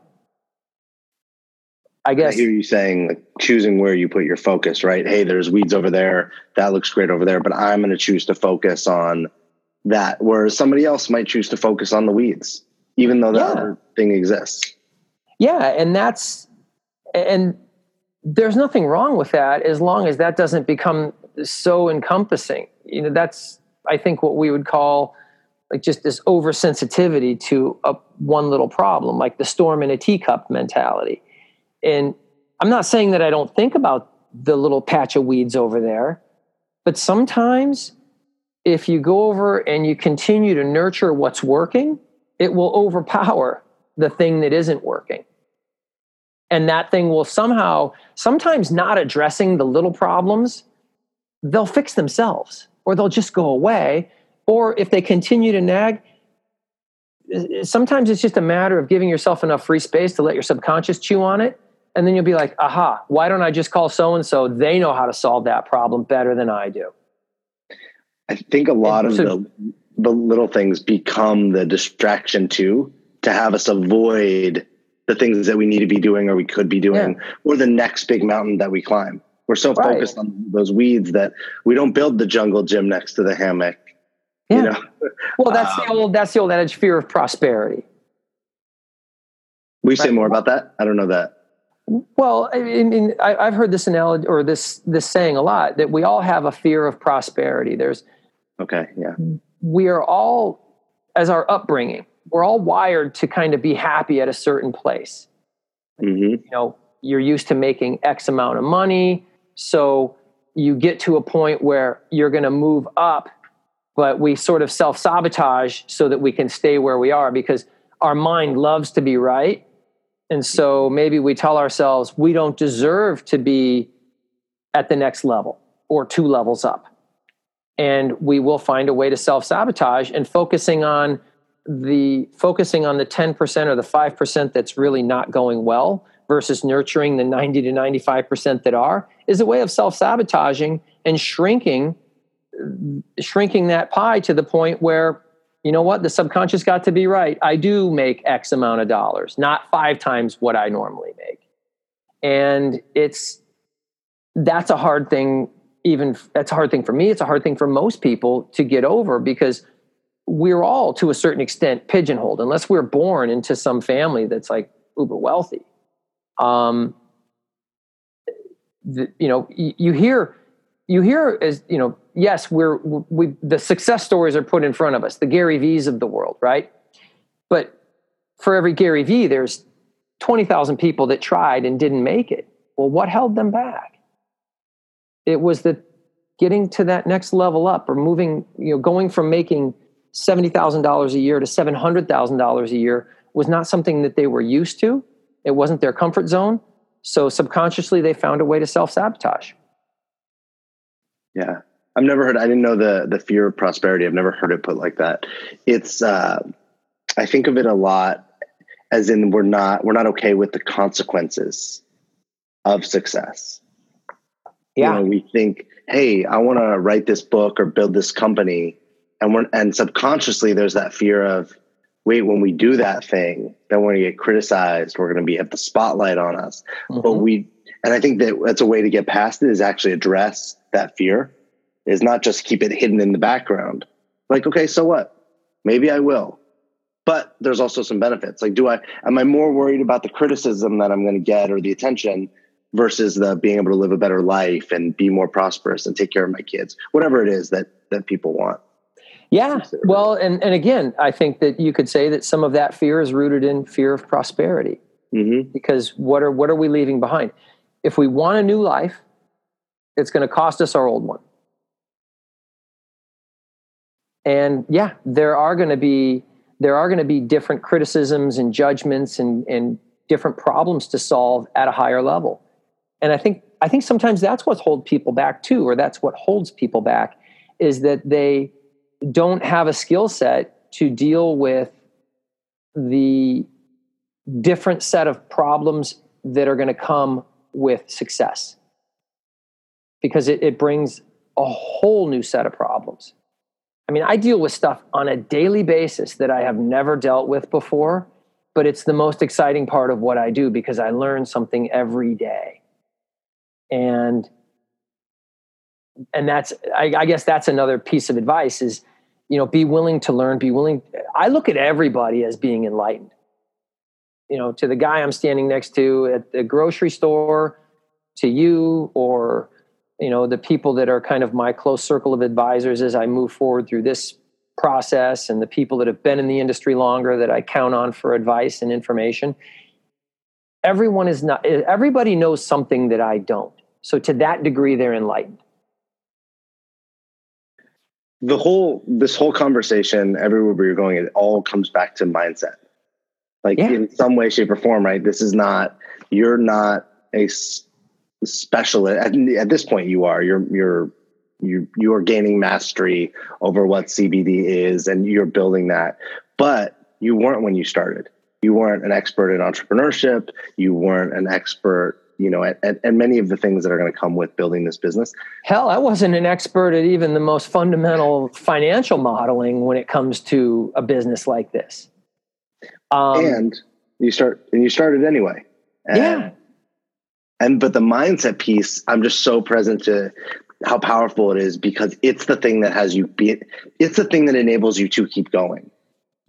I guess I hear you saying like choosing where you put your focus, right? Hey, there's weeds over there. That looks great over there, but I'm going to choose to focus on that, whereas somebody else might choose to focus on the weeds, even though the yeah. other thing exists. Yeah, and that's and there's nothing wrong with that as long as that doesn't become so encompassing. You know, that's I think what we would call like just this oversensitivity to a one little problem, like the storm in a teacup mentality. And I'm not saying that I don't think about the little patch of weeds over there, but sometimes if you go over and you continue to nurture what's working, it will overpower the thing that isn't working. And that thing will somehow, sometimes not addressing the little problems, they'll fix themselves or they'll just go away. Or if they continue to nag, sometimes it's just a matter of giving yourself enough free space to let your subconscious chew on it. And then you'll be like, aha, why don't I just call so and so? They know how to solve that problem better than I do. I think a lot of the the little things become the distraction too to have us avoid the things that we need to be doing or we could be doing yeah. or the next big mountain that we climb. We're so right. focused on those weeds that we don't build the jungle gym next to the hammock. Yeah. You know? well, that's um, the old that's the old adage fear of prosperity. We right. say more about that? I don't know that. Well, I mean, I, have heard this analogy or this this saying a lot that we all have a fear of prosperity. There's Okay. Yeah. We are all, as our upbringing, we're all wired to kind of be happy at a certain place. Mm-hmm. You know, you're used to making X amount of money. So you get to a point where you're going to move up, but we sort of self sabotage so that we can stay where we are because our mind loves to be right. And so maybe we tell ourselves we don't deserve to be at the next level or two levels up. And we will find a way to self-sabotage and focusing on the focusing on the 10% or the 5% that's really not going well versus nurturing the 90 to 95% that are is a way of self-sabotaging and shrinking shrinking that pie to the point where you know what? The subconscious got to be right. I do make x amount of dollars not five times what i normally make. And it's that's a hard thing even that's a hard thing for me. It's a hard thing for most people to get over because we're all to a certain extent pigeonholed unless we're born into some family that's like uber wealthy. Um the, you know you, you hear you hear as you know yes we're we the success stories are put in front of us the Gary Vee's of the world right but for every Gary Vee there's 20,000 people that tried and didn't make it well what held them back it was that getting to that next level up or moving you know going from making $70,000 a year to $700,000 a year was not something that they were used to. It wasn't their comfort zone. So subconsciously, they found a way to self sabotage. Yeah. I've never heard, I didn't know the, the fear of prosperity. I've never heard it put like that. It's, uh, I think of it a lot as in we're not, we're not okay with the consequences of success. Yeah. You know, we think, hey, I want to write this book or build this company and we're and subconsciously there's that fear of wait when we do that thing then we're going to get criticized we're going to be have the spotlight on us mm-hmm. but we and i think that that's a way to get past it is actually address that fear is not just keep it hidden in the background like okay so what maybe i will but there's also some benefits like do i am i more worried about the criticism that i'm going to get or the attention versus the being able to live a better life and be more prosperous and take care of my kids whatever it is that that people want yeah. Well, and, and again, I think that you could say that some of that fear is rooted in fear of prosperity. Mm-hmm. Because what are what are we leaving behind? If we want a new life, it's going to cost us our old one. And yeah, there are going to be there are going to be different criticisms and judgments and, and different problems to solve at a higher level. And I think I think sometimes that's what holds people back too, or that's what holds people back, is that they don't have a skill set to deal with the different set of problems that are going to come with success. Because it, it brings a whole new set of problems. I mean i deal with stuff on a daily basis that i have never dealt with before but it's the most exciting part of what i do because i learn something every day. And and that's I, I, guess that's another piece of advice is you know be willing to learn be willing i look at everybody as being enlightened you know to the guy i'm standing next to at the grocery store to you or you know the people that are kind of my close circle of advisors as i move forward through this process and the people that have been in the industry longer that i count on for advice and information. Everyone is not everybody knows something that i don't. So to that degree they're enlightened. The whole this whole conversation everywhere we're going it all comes back to mindset like yeah. in some way shape or form right this is not you're not a specialist at, at this point you are you're you're you you are gaining mastery over what cbd is and you're building that but you weren't when you started you weren't an expert in entrepreneurship you weren't an expert you know, and many of the things that are going to come with building this business. Hell, I wasn't an expert at even the most fundamental financial modeling when it comes to a business like this. Um, and you start, and you started anyway. And, yeah. And but the mindset piece, I'm just so present to how powerful it is because it's the thing that has you be. It's the thing that enables you to keep going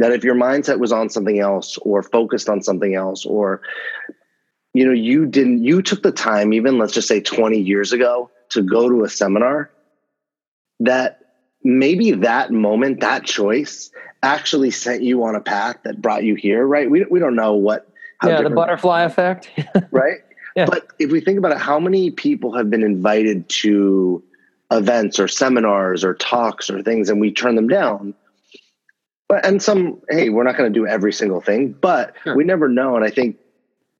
that if your mindset was on something else or focused on something else or you know you didn't you took the time even let's just say 20 years ago to go to a seminar that maybe that moment that choice actually sent you on a path that brought you here right we, we don't know what yeah the butterfly effect *laughs* right yeah. but if we think about it how many people have been invited to events or seminars or talks or things and we turn them down but and some hey we're not going to do every single thing but sure. we never know and i think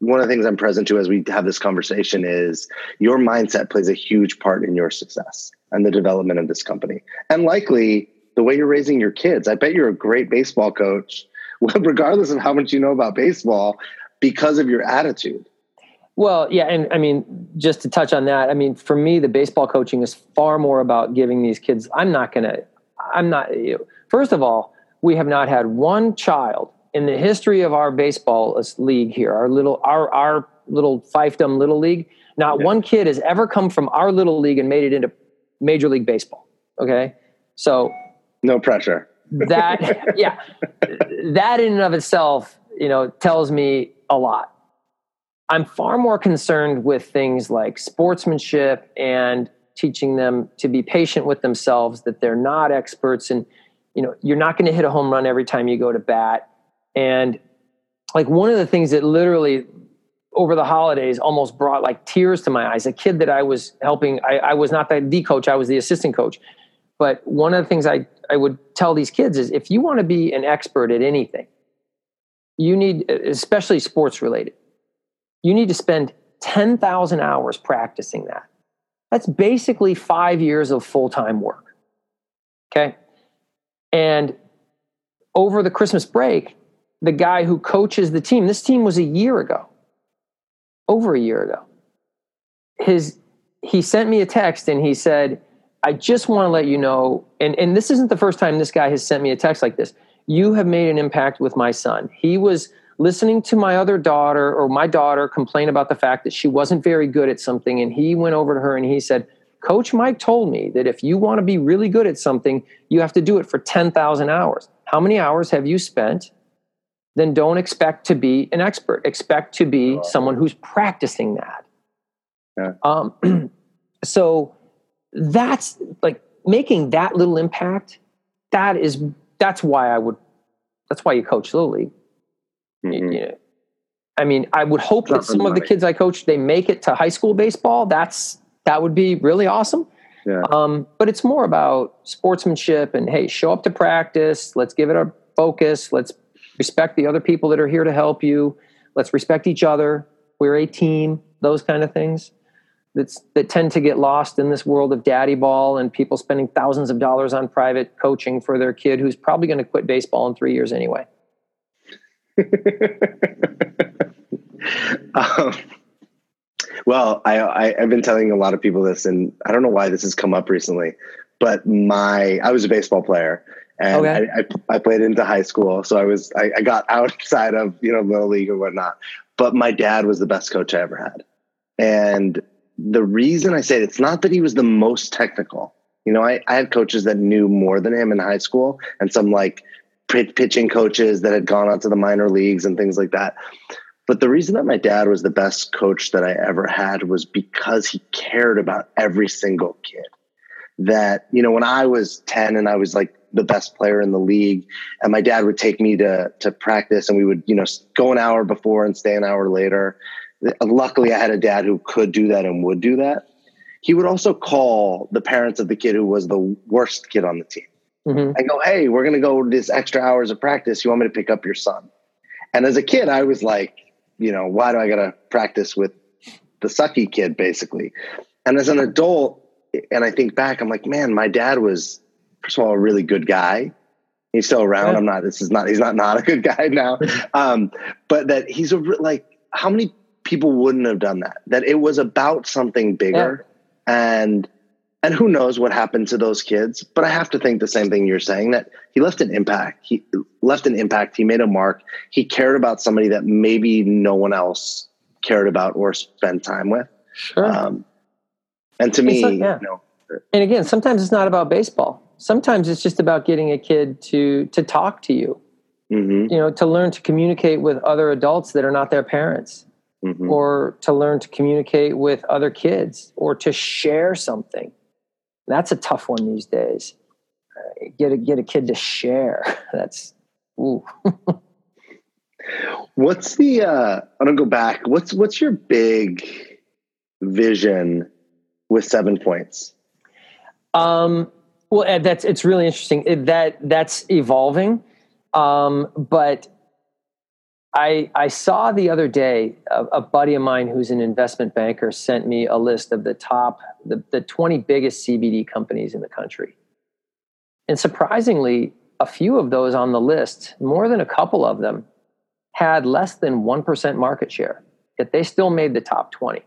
one of the things I'm present to as we have this conversation is your mindset plays a huge part in your success and the development of this company. And likely the way you're raising your kids. I bet you're a great baseball coach, *laughs* regardless of how much you know about baseball, because of your attitude. Well, yeah, and I mean, just to touch on that, I mean, for me, the baseball coaching is far more about giving these kids. I'm not going to. I'm not. You know, first of all, we have not had one child in the history of our baseball league here, our little our our little fiefdom little league, Not yeah. one kid has ever come from our little league and made it into Major League Baseball. Okay. So, no pressure. that, *laughs* yeah, that in and of itself, you know, tells me a lot. I'm far more concerned with things like sportsmanship and teaching them to be patient with themselves, that they're not experts and, you know, you're not going to hit a home run every time you go to bat. And like one of the things that literally over the holidays almost brought like tears to my eyes. A kid that I was helping, I, I was not the, the coach, I was the assistant coach. But one of the things I, I would tell these kids is if you want to be an expert at anything, you need, especially sports related, you need to spend 10,000 hours practicing that. That's basically five years of full time work. Okay. And over the Christmas break, the guy who coaches the team, this team was a year ago over a year ago. His he sent me a text and he said, I just want to let you know, and, and this isn't the first time this guy has sent me a text like this. You have made an impact with my son. He was listening to my other daughter or my daughter complain about the fact that she wasn't very good at something. And he went over to her and he said, Coach Mike told me that if you want to be really good at something, you have to do it for 10,000 hours. How many hours have you spent then don't expect to be an expert. Expect to be someone who's practicing that. Yeah. Um, *clears throat* so that's like making that little impact. That is that's why I would. That's why you coach little league. Mm-hmm. You know, I mean, I would hope that some of the kids I coach they make it to high school baseball. That's that would be really awesome. Yeah. Um, but it's more about sportsmanship and hey, show up to practice. Let's give it a focus. Let's respect the other people that are here to help you. Let's respect each other. We're a team. Those kind of things that's, that tend to get lost in this world of daddy ball and people spending thousands of dollars on private coaching for their kid who's probably going to quit baseball in three years anyway. *laughs* um, well, I, I, have been telling a lot of people this, and I don't know why this has come up recently, but my I was a baseball player, and okay. I, I, I, played into high school, so I was I, I, got *laughs* outside of you know little league or whatnot. But my dad was the best coach I ever had, and the reason I say it, it's not that he was the most technical. You know, I, I had coaches that knew more than him in high school, and some like pitching coaches that had gone on to the minor leagues and things like that. But the reason that my dad was the best coach that I ever had was because he cared about every single kid. That, you know, when I was 10 and I was like the best player in the league. And my dad would take me to to practice, and we would you know go an hour before and stay an hour later. Luckily, I had a dad who could do that and would do that. He would also call the parents of the kid who was the worst kid on the team mm-hmm. and go, "Hey, we're going to go this extra hours of practice. You want me to pick up your son?" And as a kid, I was like, you know, why do I got to practice with the sucky kid, basically? And as an adult, and I think back, I'm like, man, my dad was first of all, a really good guy. He's still around. Yeah. I'm not, this is not, he's not not a good guy *laughs* now. *laughs* Um, but that he's a, like, how many people wouldn't have done that? That it was about something bigger yeah. and, and who knows what happened to those kids, but I have to think the same thing you're saying that he left an impact. He left an impact. He made a mark. He cared about somebody that maybe no one else cared about or spent time with. Sure. Um, and to me, like, yeah. you know, and again, sometimes it's not about baseball sometimes it's just about getting a kid to to talk to you mm-hmm. you know to learn to communicate with other adults that are not their parents mm-hmm. or to learn to communicate with other kids or to share something. That's a tough one these days. Uh, get a get a kid to share. *laughs* That's ooh. *laughs* What's the uh i'm gonna go back. What's what's your big vision with seven points? Um well, that's it's really interesting. It, that that's evolving, um, but I I saw the other day a, a, buddy of mine who's an investment banker sent me a list of the top the, the 20 biggest CBD companies in the country. And surprisingly, a few of those on the list, more than a couple of them, had less than 1% market share, yet they still made the top 20.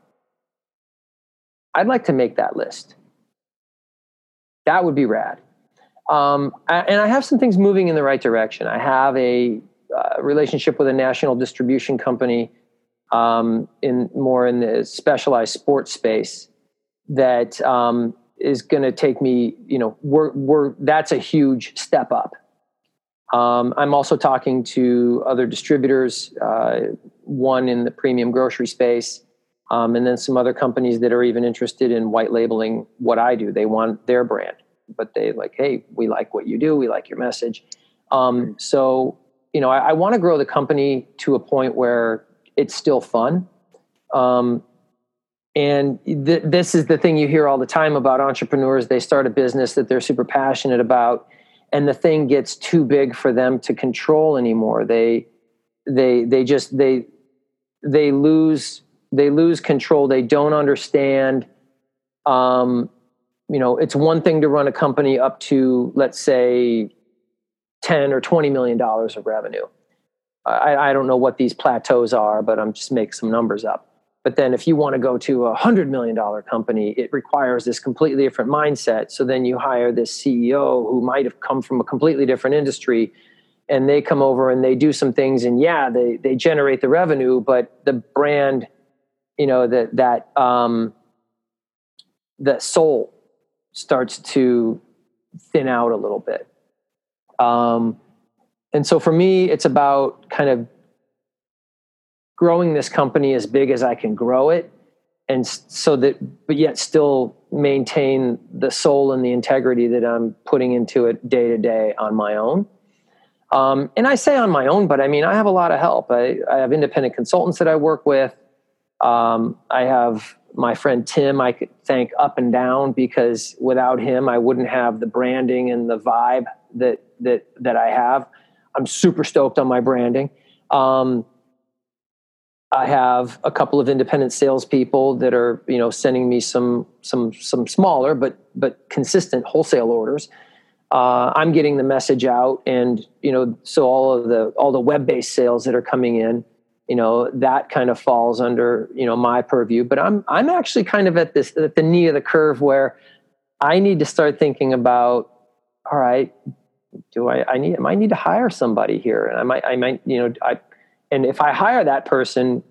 I'd like to make that list. That would be rad. Um, and I have some things moving in the right direction. I have a uh, relationship with a national distribution company um, in more in the specialized sports space that um, is going to take me. You know, we're we're that's a huge step up. Um, I'm also talking to other distributors, uh, one in the premium grocery space, um, and then some other companies that are even interested in white labeling what I do. They want their brand, but they like, hey, we like what you do, we like your message. Um, so, you know, I, I want to grow the company to a point where it's still fun. Um, and th- this is the thing you hear all the time about entrepreneurs. They start a business that they're super passionate about, and the thing gets too big for them to control anymore. They, they, they just they, they lose they lose control. They don't understand. Um, you know, it's one thing to run a company up to, let's say, 10 or 20 million dollars of revenue. I, I don't know what these plateaus are, but I'm just making some numbers up. But then if you want to go to a hundred million dollar company, it requires this completely different mindset. So then you hire this CEO who might have come from a completely different industry and they come over and they do some things and yeah, they, they generate the revenue, but the brand you know that that um, the soul starts to thin out a little bit. Um, and so for me, it's about kind of growing this company as big as I can grow it, and so that, but yet still maintain the soul and the integrity that I'm putting into it day to day on my own. Um, and I say on my own, but I mean, I have a lot of help. I, I have independent consultants that I work with. Um, I have my friend Tim, I could thank up and down because without him, I wouldn't have the branding and the vibe that that that I have. I'm super stoked on my branding. Um, I have a couple of independent salespeople that are, you know, sending me some some some smaller but but consistent wholesale orders. Uh, I'm getting the message out, and you know, so all of the all the web based sales that are coming in you know that kind of falls under you know my purview but i'm i'm actually kind of at this at the knee of the curve where i need to start thinking about all right do i i need i might need to hire somebody here and i might i might you know i and if i hire that person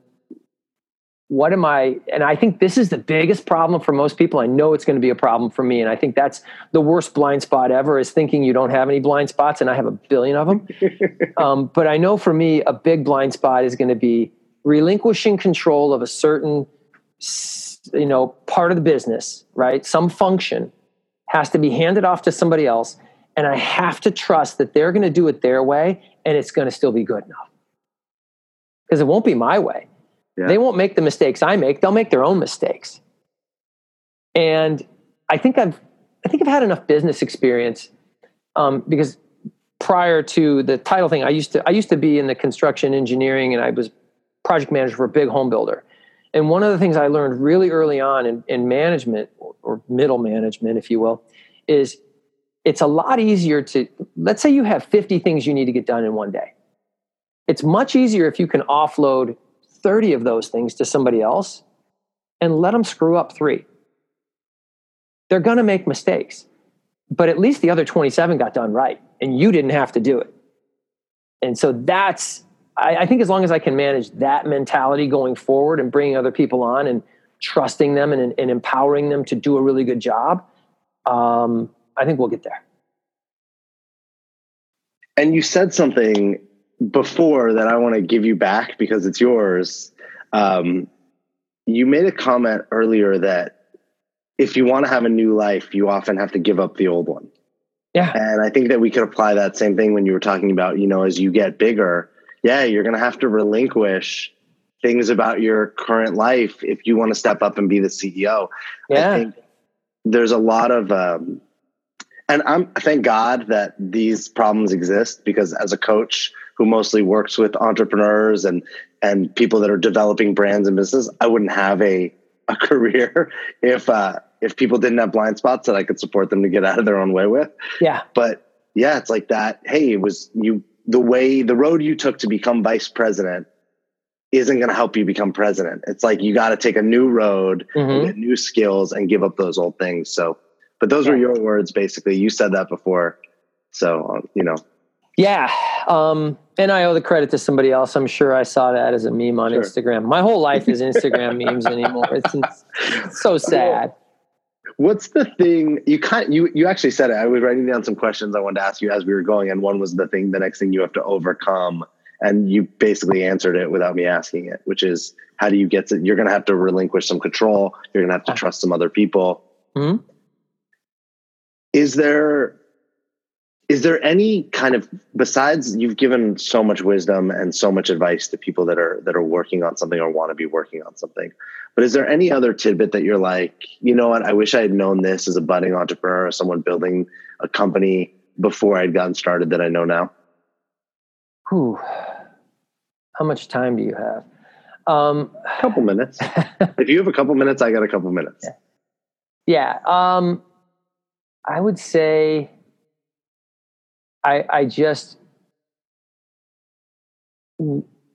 what am I? And I think this is the biggest problem for most people. I know it's going to be a problem for me. And I think that's the worst blind spot ever is thinking you don't have any blind spots. And I have a billion of them. *laughs* um, but I know for me, a big blind spot is going to be relinquishing control of a certain, you know, part of the business, right? Some function has to be handed off to somebody else. And I have to trust that they're going to do it their way and it's going to still be good enough. Because it won't be my way yeah. They won't make the mistakes I make. They'll make their own mistakes. And I think I've I think I've had enough business experience um, because prior to the title thing, I used to I used to be in the construction engineering and I was project manager for a big home builder. And one of the things I learned really early on in, in management or, or middle management, if you will, is it's a lot easier to let's say you have 50 things you need to get done in one day. It's much easier if you can offload 30 of those things to somebody else and let them screw up three. They're going to make mistakes, but at least the other 27 got done right and you didn't have to do it. And so that's, I, I think as long as I can manage that mentality going forward and bringing other people on and trusting them and, and empowering them to do a really good job, um, I think we'll get there. And you said something before that I want to give you back because it's yours. Um, you made a comment earlier that if you want to have a new life, you often have to give up the old one. Yeah. And I think that we could apply that same thing when you were talking about, you know, as you get bigger, yeah, you're going to have to relinquish things about your current life if you want to step up and be the CEO. Yeah. I think there's a lot of, um, and I'm thank God that these problems exist because as a coach, who mostly works with entrepreneurs and and people that are developing brands and business, I wouldn't have a *laughs* a career if uh, if people didn't have blind spots that I could support them to get out of their own way with. Yeah. But yeah, it's like that. Hey, it was you the way the road you took to become vice president isn't going to help you become president. It's like you got to take a new road, mm-hmm. get new skills, and give up those old things. So, but those yeah. were your words, basically. You said that before, so uh, you know. Yeah. Um, and I owe the credit to somebody else. I'm sure I saw that as a meme on Sure. Instagram. My whole life is Instagram *laughs* memes anymore. It's, it's so sad. What's the thing you kind you you actually said it. I was writing down some questions I wanted to ask you as we were going, and one was the thing the next thing you have to overcome, and you basically answered it without me asking it, which is how do you get to you're gonna have to relinquish some control, you're gonna have to trust some other people. Hmm? Is there is there any kind of besides you've given so much wisdom and so much advice to people that are that are working on something or want to be working on something but is there any other tidbit that you're like you know what i wish i had known this as a budding entrepreneur or someone building a company before i'd gotten started that i know now Whew. How much time do you have? Um, a couple minutes *laughs* if you have a couple minutes i got a couple minutes yeah. Um, I would say I, I just,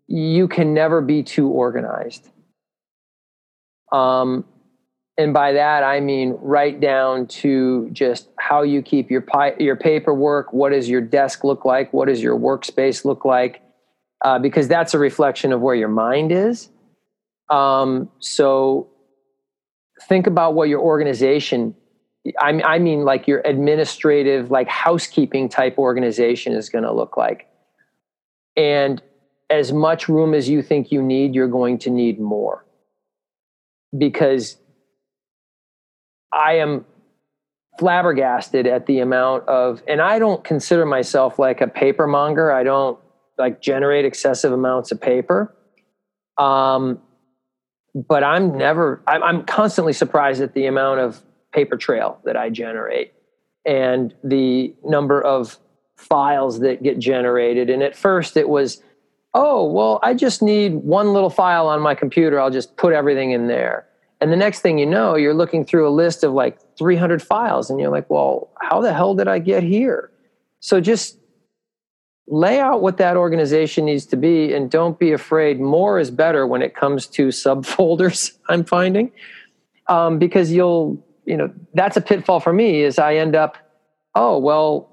you can never be too organized. Um, and by that I mean right down to just how you keep your pi- your paperwork. What does your desk look like? What does your workspace look like? Uh, because that's a reflection of where your mind is. Um, so think about what your organization. I, mean- I mean, like your administrative, like housekeeping type organization is going to look like. And as much room as you think you need, you're going to need more because I am flabbergasted at the amount of, and I don't consider myself like a paper monger. I don't like generate excessive amounts of paper. Um, but I'm never, I'm, I'm constantly surprised at the amount of paper trail that I generate and the number of files that get generated. And at first it was, oh, well, I just need one little file on my computer. I'll just put everything in there. And the next thing you know, you're looking through a list of like 300 files and you're like, well, how the hell did I get here? So just lay out what that organization needs to be and don't be afraid. More is better when it comes to *laughs* subfolders, I'm finding. Um, because you'll, you know, that's a pitfall for me is I end up, oh, well,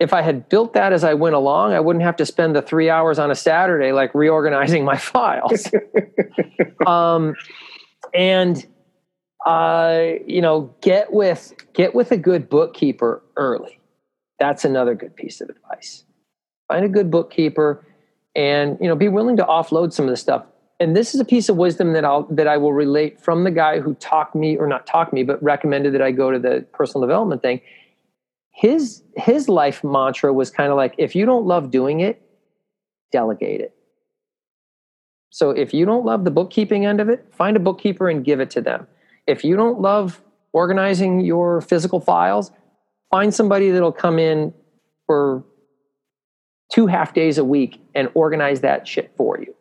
if I had built that as I went along, I wouldn't have to spend the three hours on a Saturday like reorganizing my *laughs* files. um, and uh, you know, get with get with a good bookkeeper early. That's another good piece of advice. Find a good bookkeeper, and you know, be willing to offload some of the stuff. And this is a piece of wisdom that I'll that I will relate from the guy who talked me, or not talked me, but recommended that I go to the personal development thing. His his life mantra was kind of like if you don't love doing it delegate it. So if you don't love the bookkeeping end of it find a bookkeeper and give it to them. If you don't love organizing your physical files find somebody that'll come in for two half days a week and organize that shit for you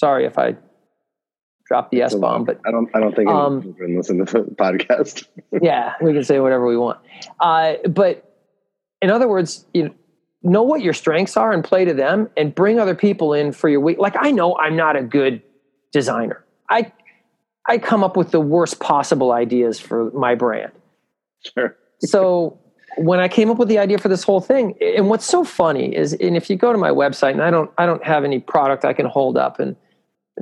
sorry if i dropped the s bomb but i don't i don't think Um, anyone's been listening to the *laughs* podcast *laughs* yeah, we can say whatever we want. Uh, but in other words, you know, know what your strengths are and play to them, and bring other people in for your week. Like I know I'm not a good designer. I I come up with the worst possible ideas for my brand. sure So when I came up with the idea for this whole thing, and what's so funny is, and if you go to my website, and I don't I don't have any product I can hold up, and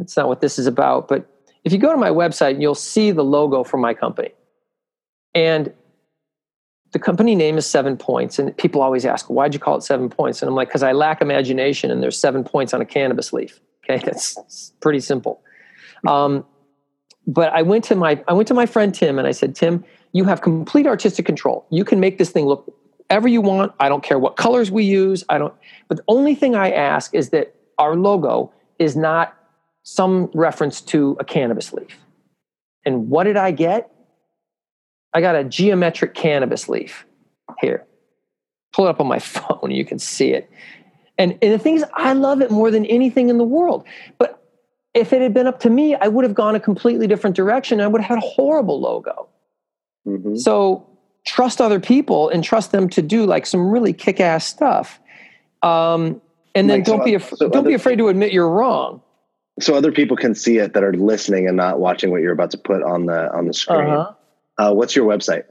it's not what this is about, but if you go to my website, you'll see the logo for my company. And the company name is Seven Points. And people always ask, why'd you call it Seven Points? And I'm like, because I lack imagination and there's seven points on a cannabis leaf. Okay, that's pretty simple. Um, but I went to my I went to my friend Tim and I said, Tim, you have complete artistic control. You can make this thing look ever you want. I don't care what colors we use. I don't. But the only thing I ask is that our logo is not some reference to a cannabis leaf. And what did I get? I got a geometric cannabis leaf here. Pull it up on my *laughs* phone, you can see it. And, and the thing is, I love it more than anything in the world. But if it had been up to me, I would have gone a completely different direction. I would have had a horrible logo. Mhm. So trust other people and trust them to do like some really kick-ass stuff. Um, and then Like, don't be af- so don't be afraid to admit you're wrong. So other people can see it that are listening and not watching what you're about to put on the on the screen Uh-huh. uh, what's your website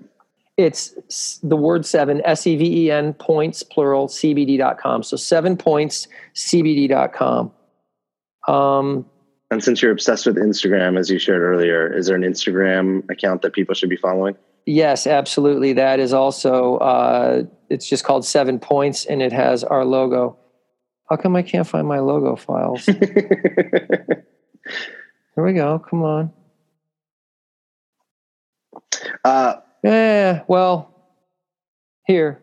It's the word seven, S E V E N, points, plural, CBD.com. So seven points, CBD.com. Um, and since you're obsessed with Instagram, as you shared earlier, is there an Instagram account that people should be following? Yes, absolutely. That is also, uh, it's just called Seven Points and it has our logo. How come I can't find my logo files? *laughs* Here we go. Come on. Uh, yeah, well, here.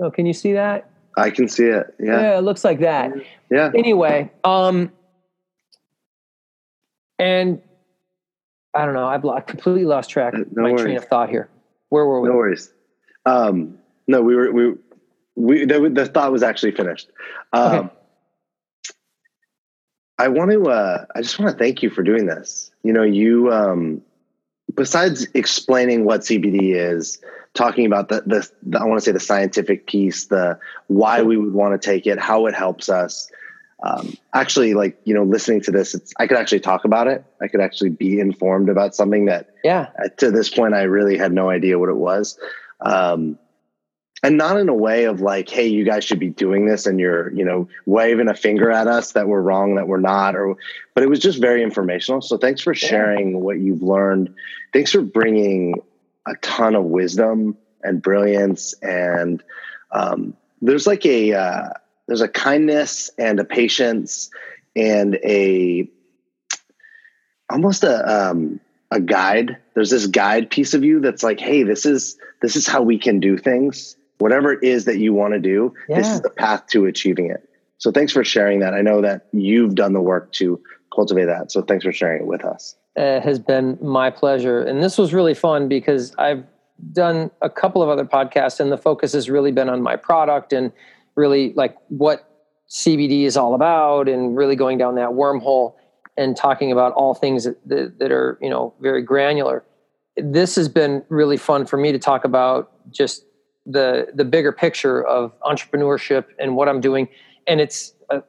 Oh, can you see that? I can see it. Yeah. Yeah, it looks like that. Yeah. Anyway, um, and I don't know. I've lost, completely lost track of no my worries. train of thought here. Where were we? No worries. Um, no, we were we we the, the thought was actually finished. Um, okay. I want to. Uh, I just want to thank you for doing this. You know, you um, besides explaining what CBD is, talking about the, the, the I want to say the scientific piece, the why we would want to take it, how it helps us. Um, actually, like you know, listening to this, I could actually talk about it. I could actually be informed about something that, yeah, to this point, I really had no idea what it was. Um, and not in a way of like hey you guys should be doing this and you're you know waving a finger at us that we're wrong that we're not or but it was just very informational. So thanks for sharing what you've learned. Thanks for bringing a ton of wisdom and brilliance and um, there's like a uh, there's a kindness and a patience and a almost a um, a guide. There's this guide piece of you that's like hey this is this is how we can do things whatever it is that you want to do, yeah. this is the path to achieving it. So thanks for sharing that. I know that you've done the work to cultivate that. So thanks for sharing it with us. It has been my pleasure. And this was really fun because I've done a couple of other podcasts and the focus has really been on my product and really like what CBD is all about and really going down that wormhole and talking about all things that, that, that are, you know, very granular. This has been really fun for me to talk about just the the bigger picture of entrepreneurship and what I'm doing. And it's, uh,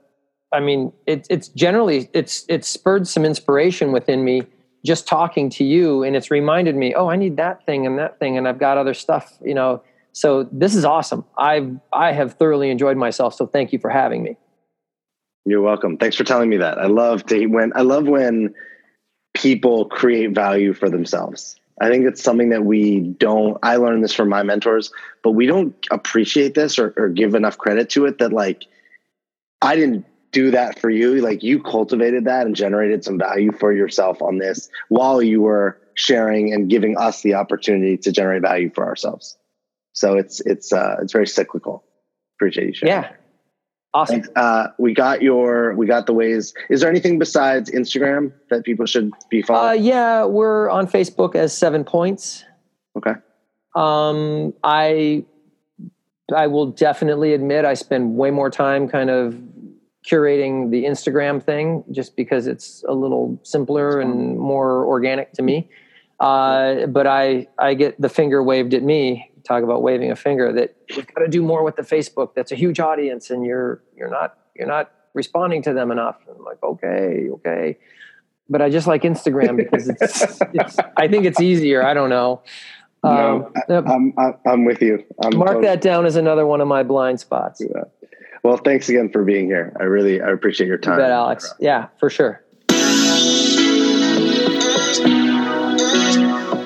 I mean, it, it's generally it's it's spurred some inspiration within me just talking to you, and it's reminded me, oh, I need that thing and that thing, and I've got other stuff, you know. So this is awesome. I've I have thoroughly enjoyed myself. So thank you for having me. You're welcome. Thanks for telling me that. I love to when I love when people create value for themselves. I think it's something that we don't, I learned this from my mentors, but we don't appreciate this or, or give enough credit to it that like, I didn't do that for you. Like you cultivated that and generated some value for yourself on this while you were sharing and giving us the opportunity to generate value for ourselves. So it's, it's, uh, it's very cyclical. Appreciate you sharing. Yeah. Awesome. Uh, we got your, we got the ways. Is there anything besides Instagram that people should be following? Uh, yeah, we're on Facebook as Seven Points. Okay. Um, I, I will definitely admit I spend way more time kind of curating the Instagram thing just because it's a little simpler and more organic to me. Uh, but I, I get the finger waved at me talk about waving a finger that you've got to do more with the Facebook. That's a huge audience, and you're you're not you're not responding to them enough. And I'm like, okay, okay, but I just like Instagram because it's, *laughs* it's I think it's easier. I don't know. No, um, I, I'm I'm with you. I'm mark totally. that down as another one of my blind spots. Yeah. Well, thanks again for being here. I really I appreciate your time. You bet, Alex. Yeah, for sure.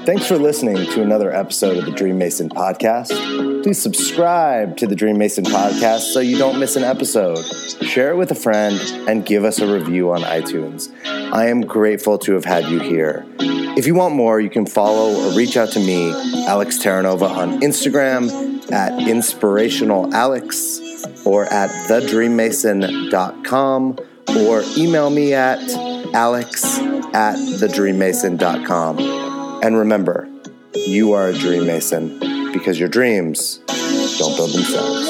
Thanks for listening to another episode of the Dream Mason podcast. Please subscribe to the Dream Mason podcast so you don't miss an episode. Share it with a friend and give us a review on iTunes. I am grateful to have had you here. If you want more, you can follow or reach out to me, Alex Terranova, on Instagram at inspirationalalex or at thedreammason.com or email me at alex at thedreammason.com. And remember, you are a dream mason because your dreams don't build themselves.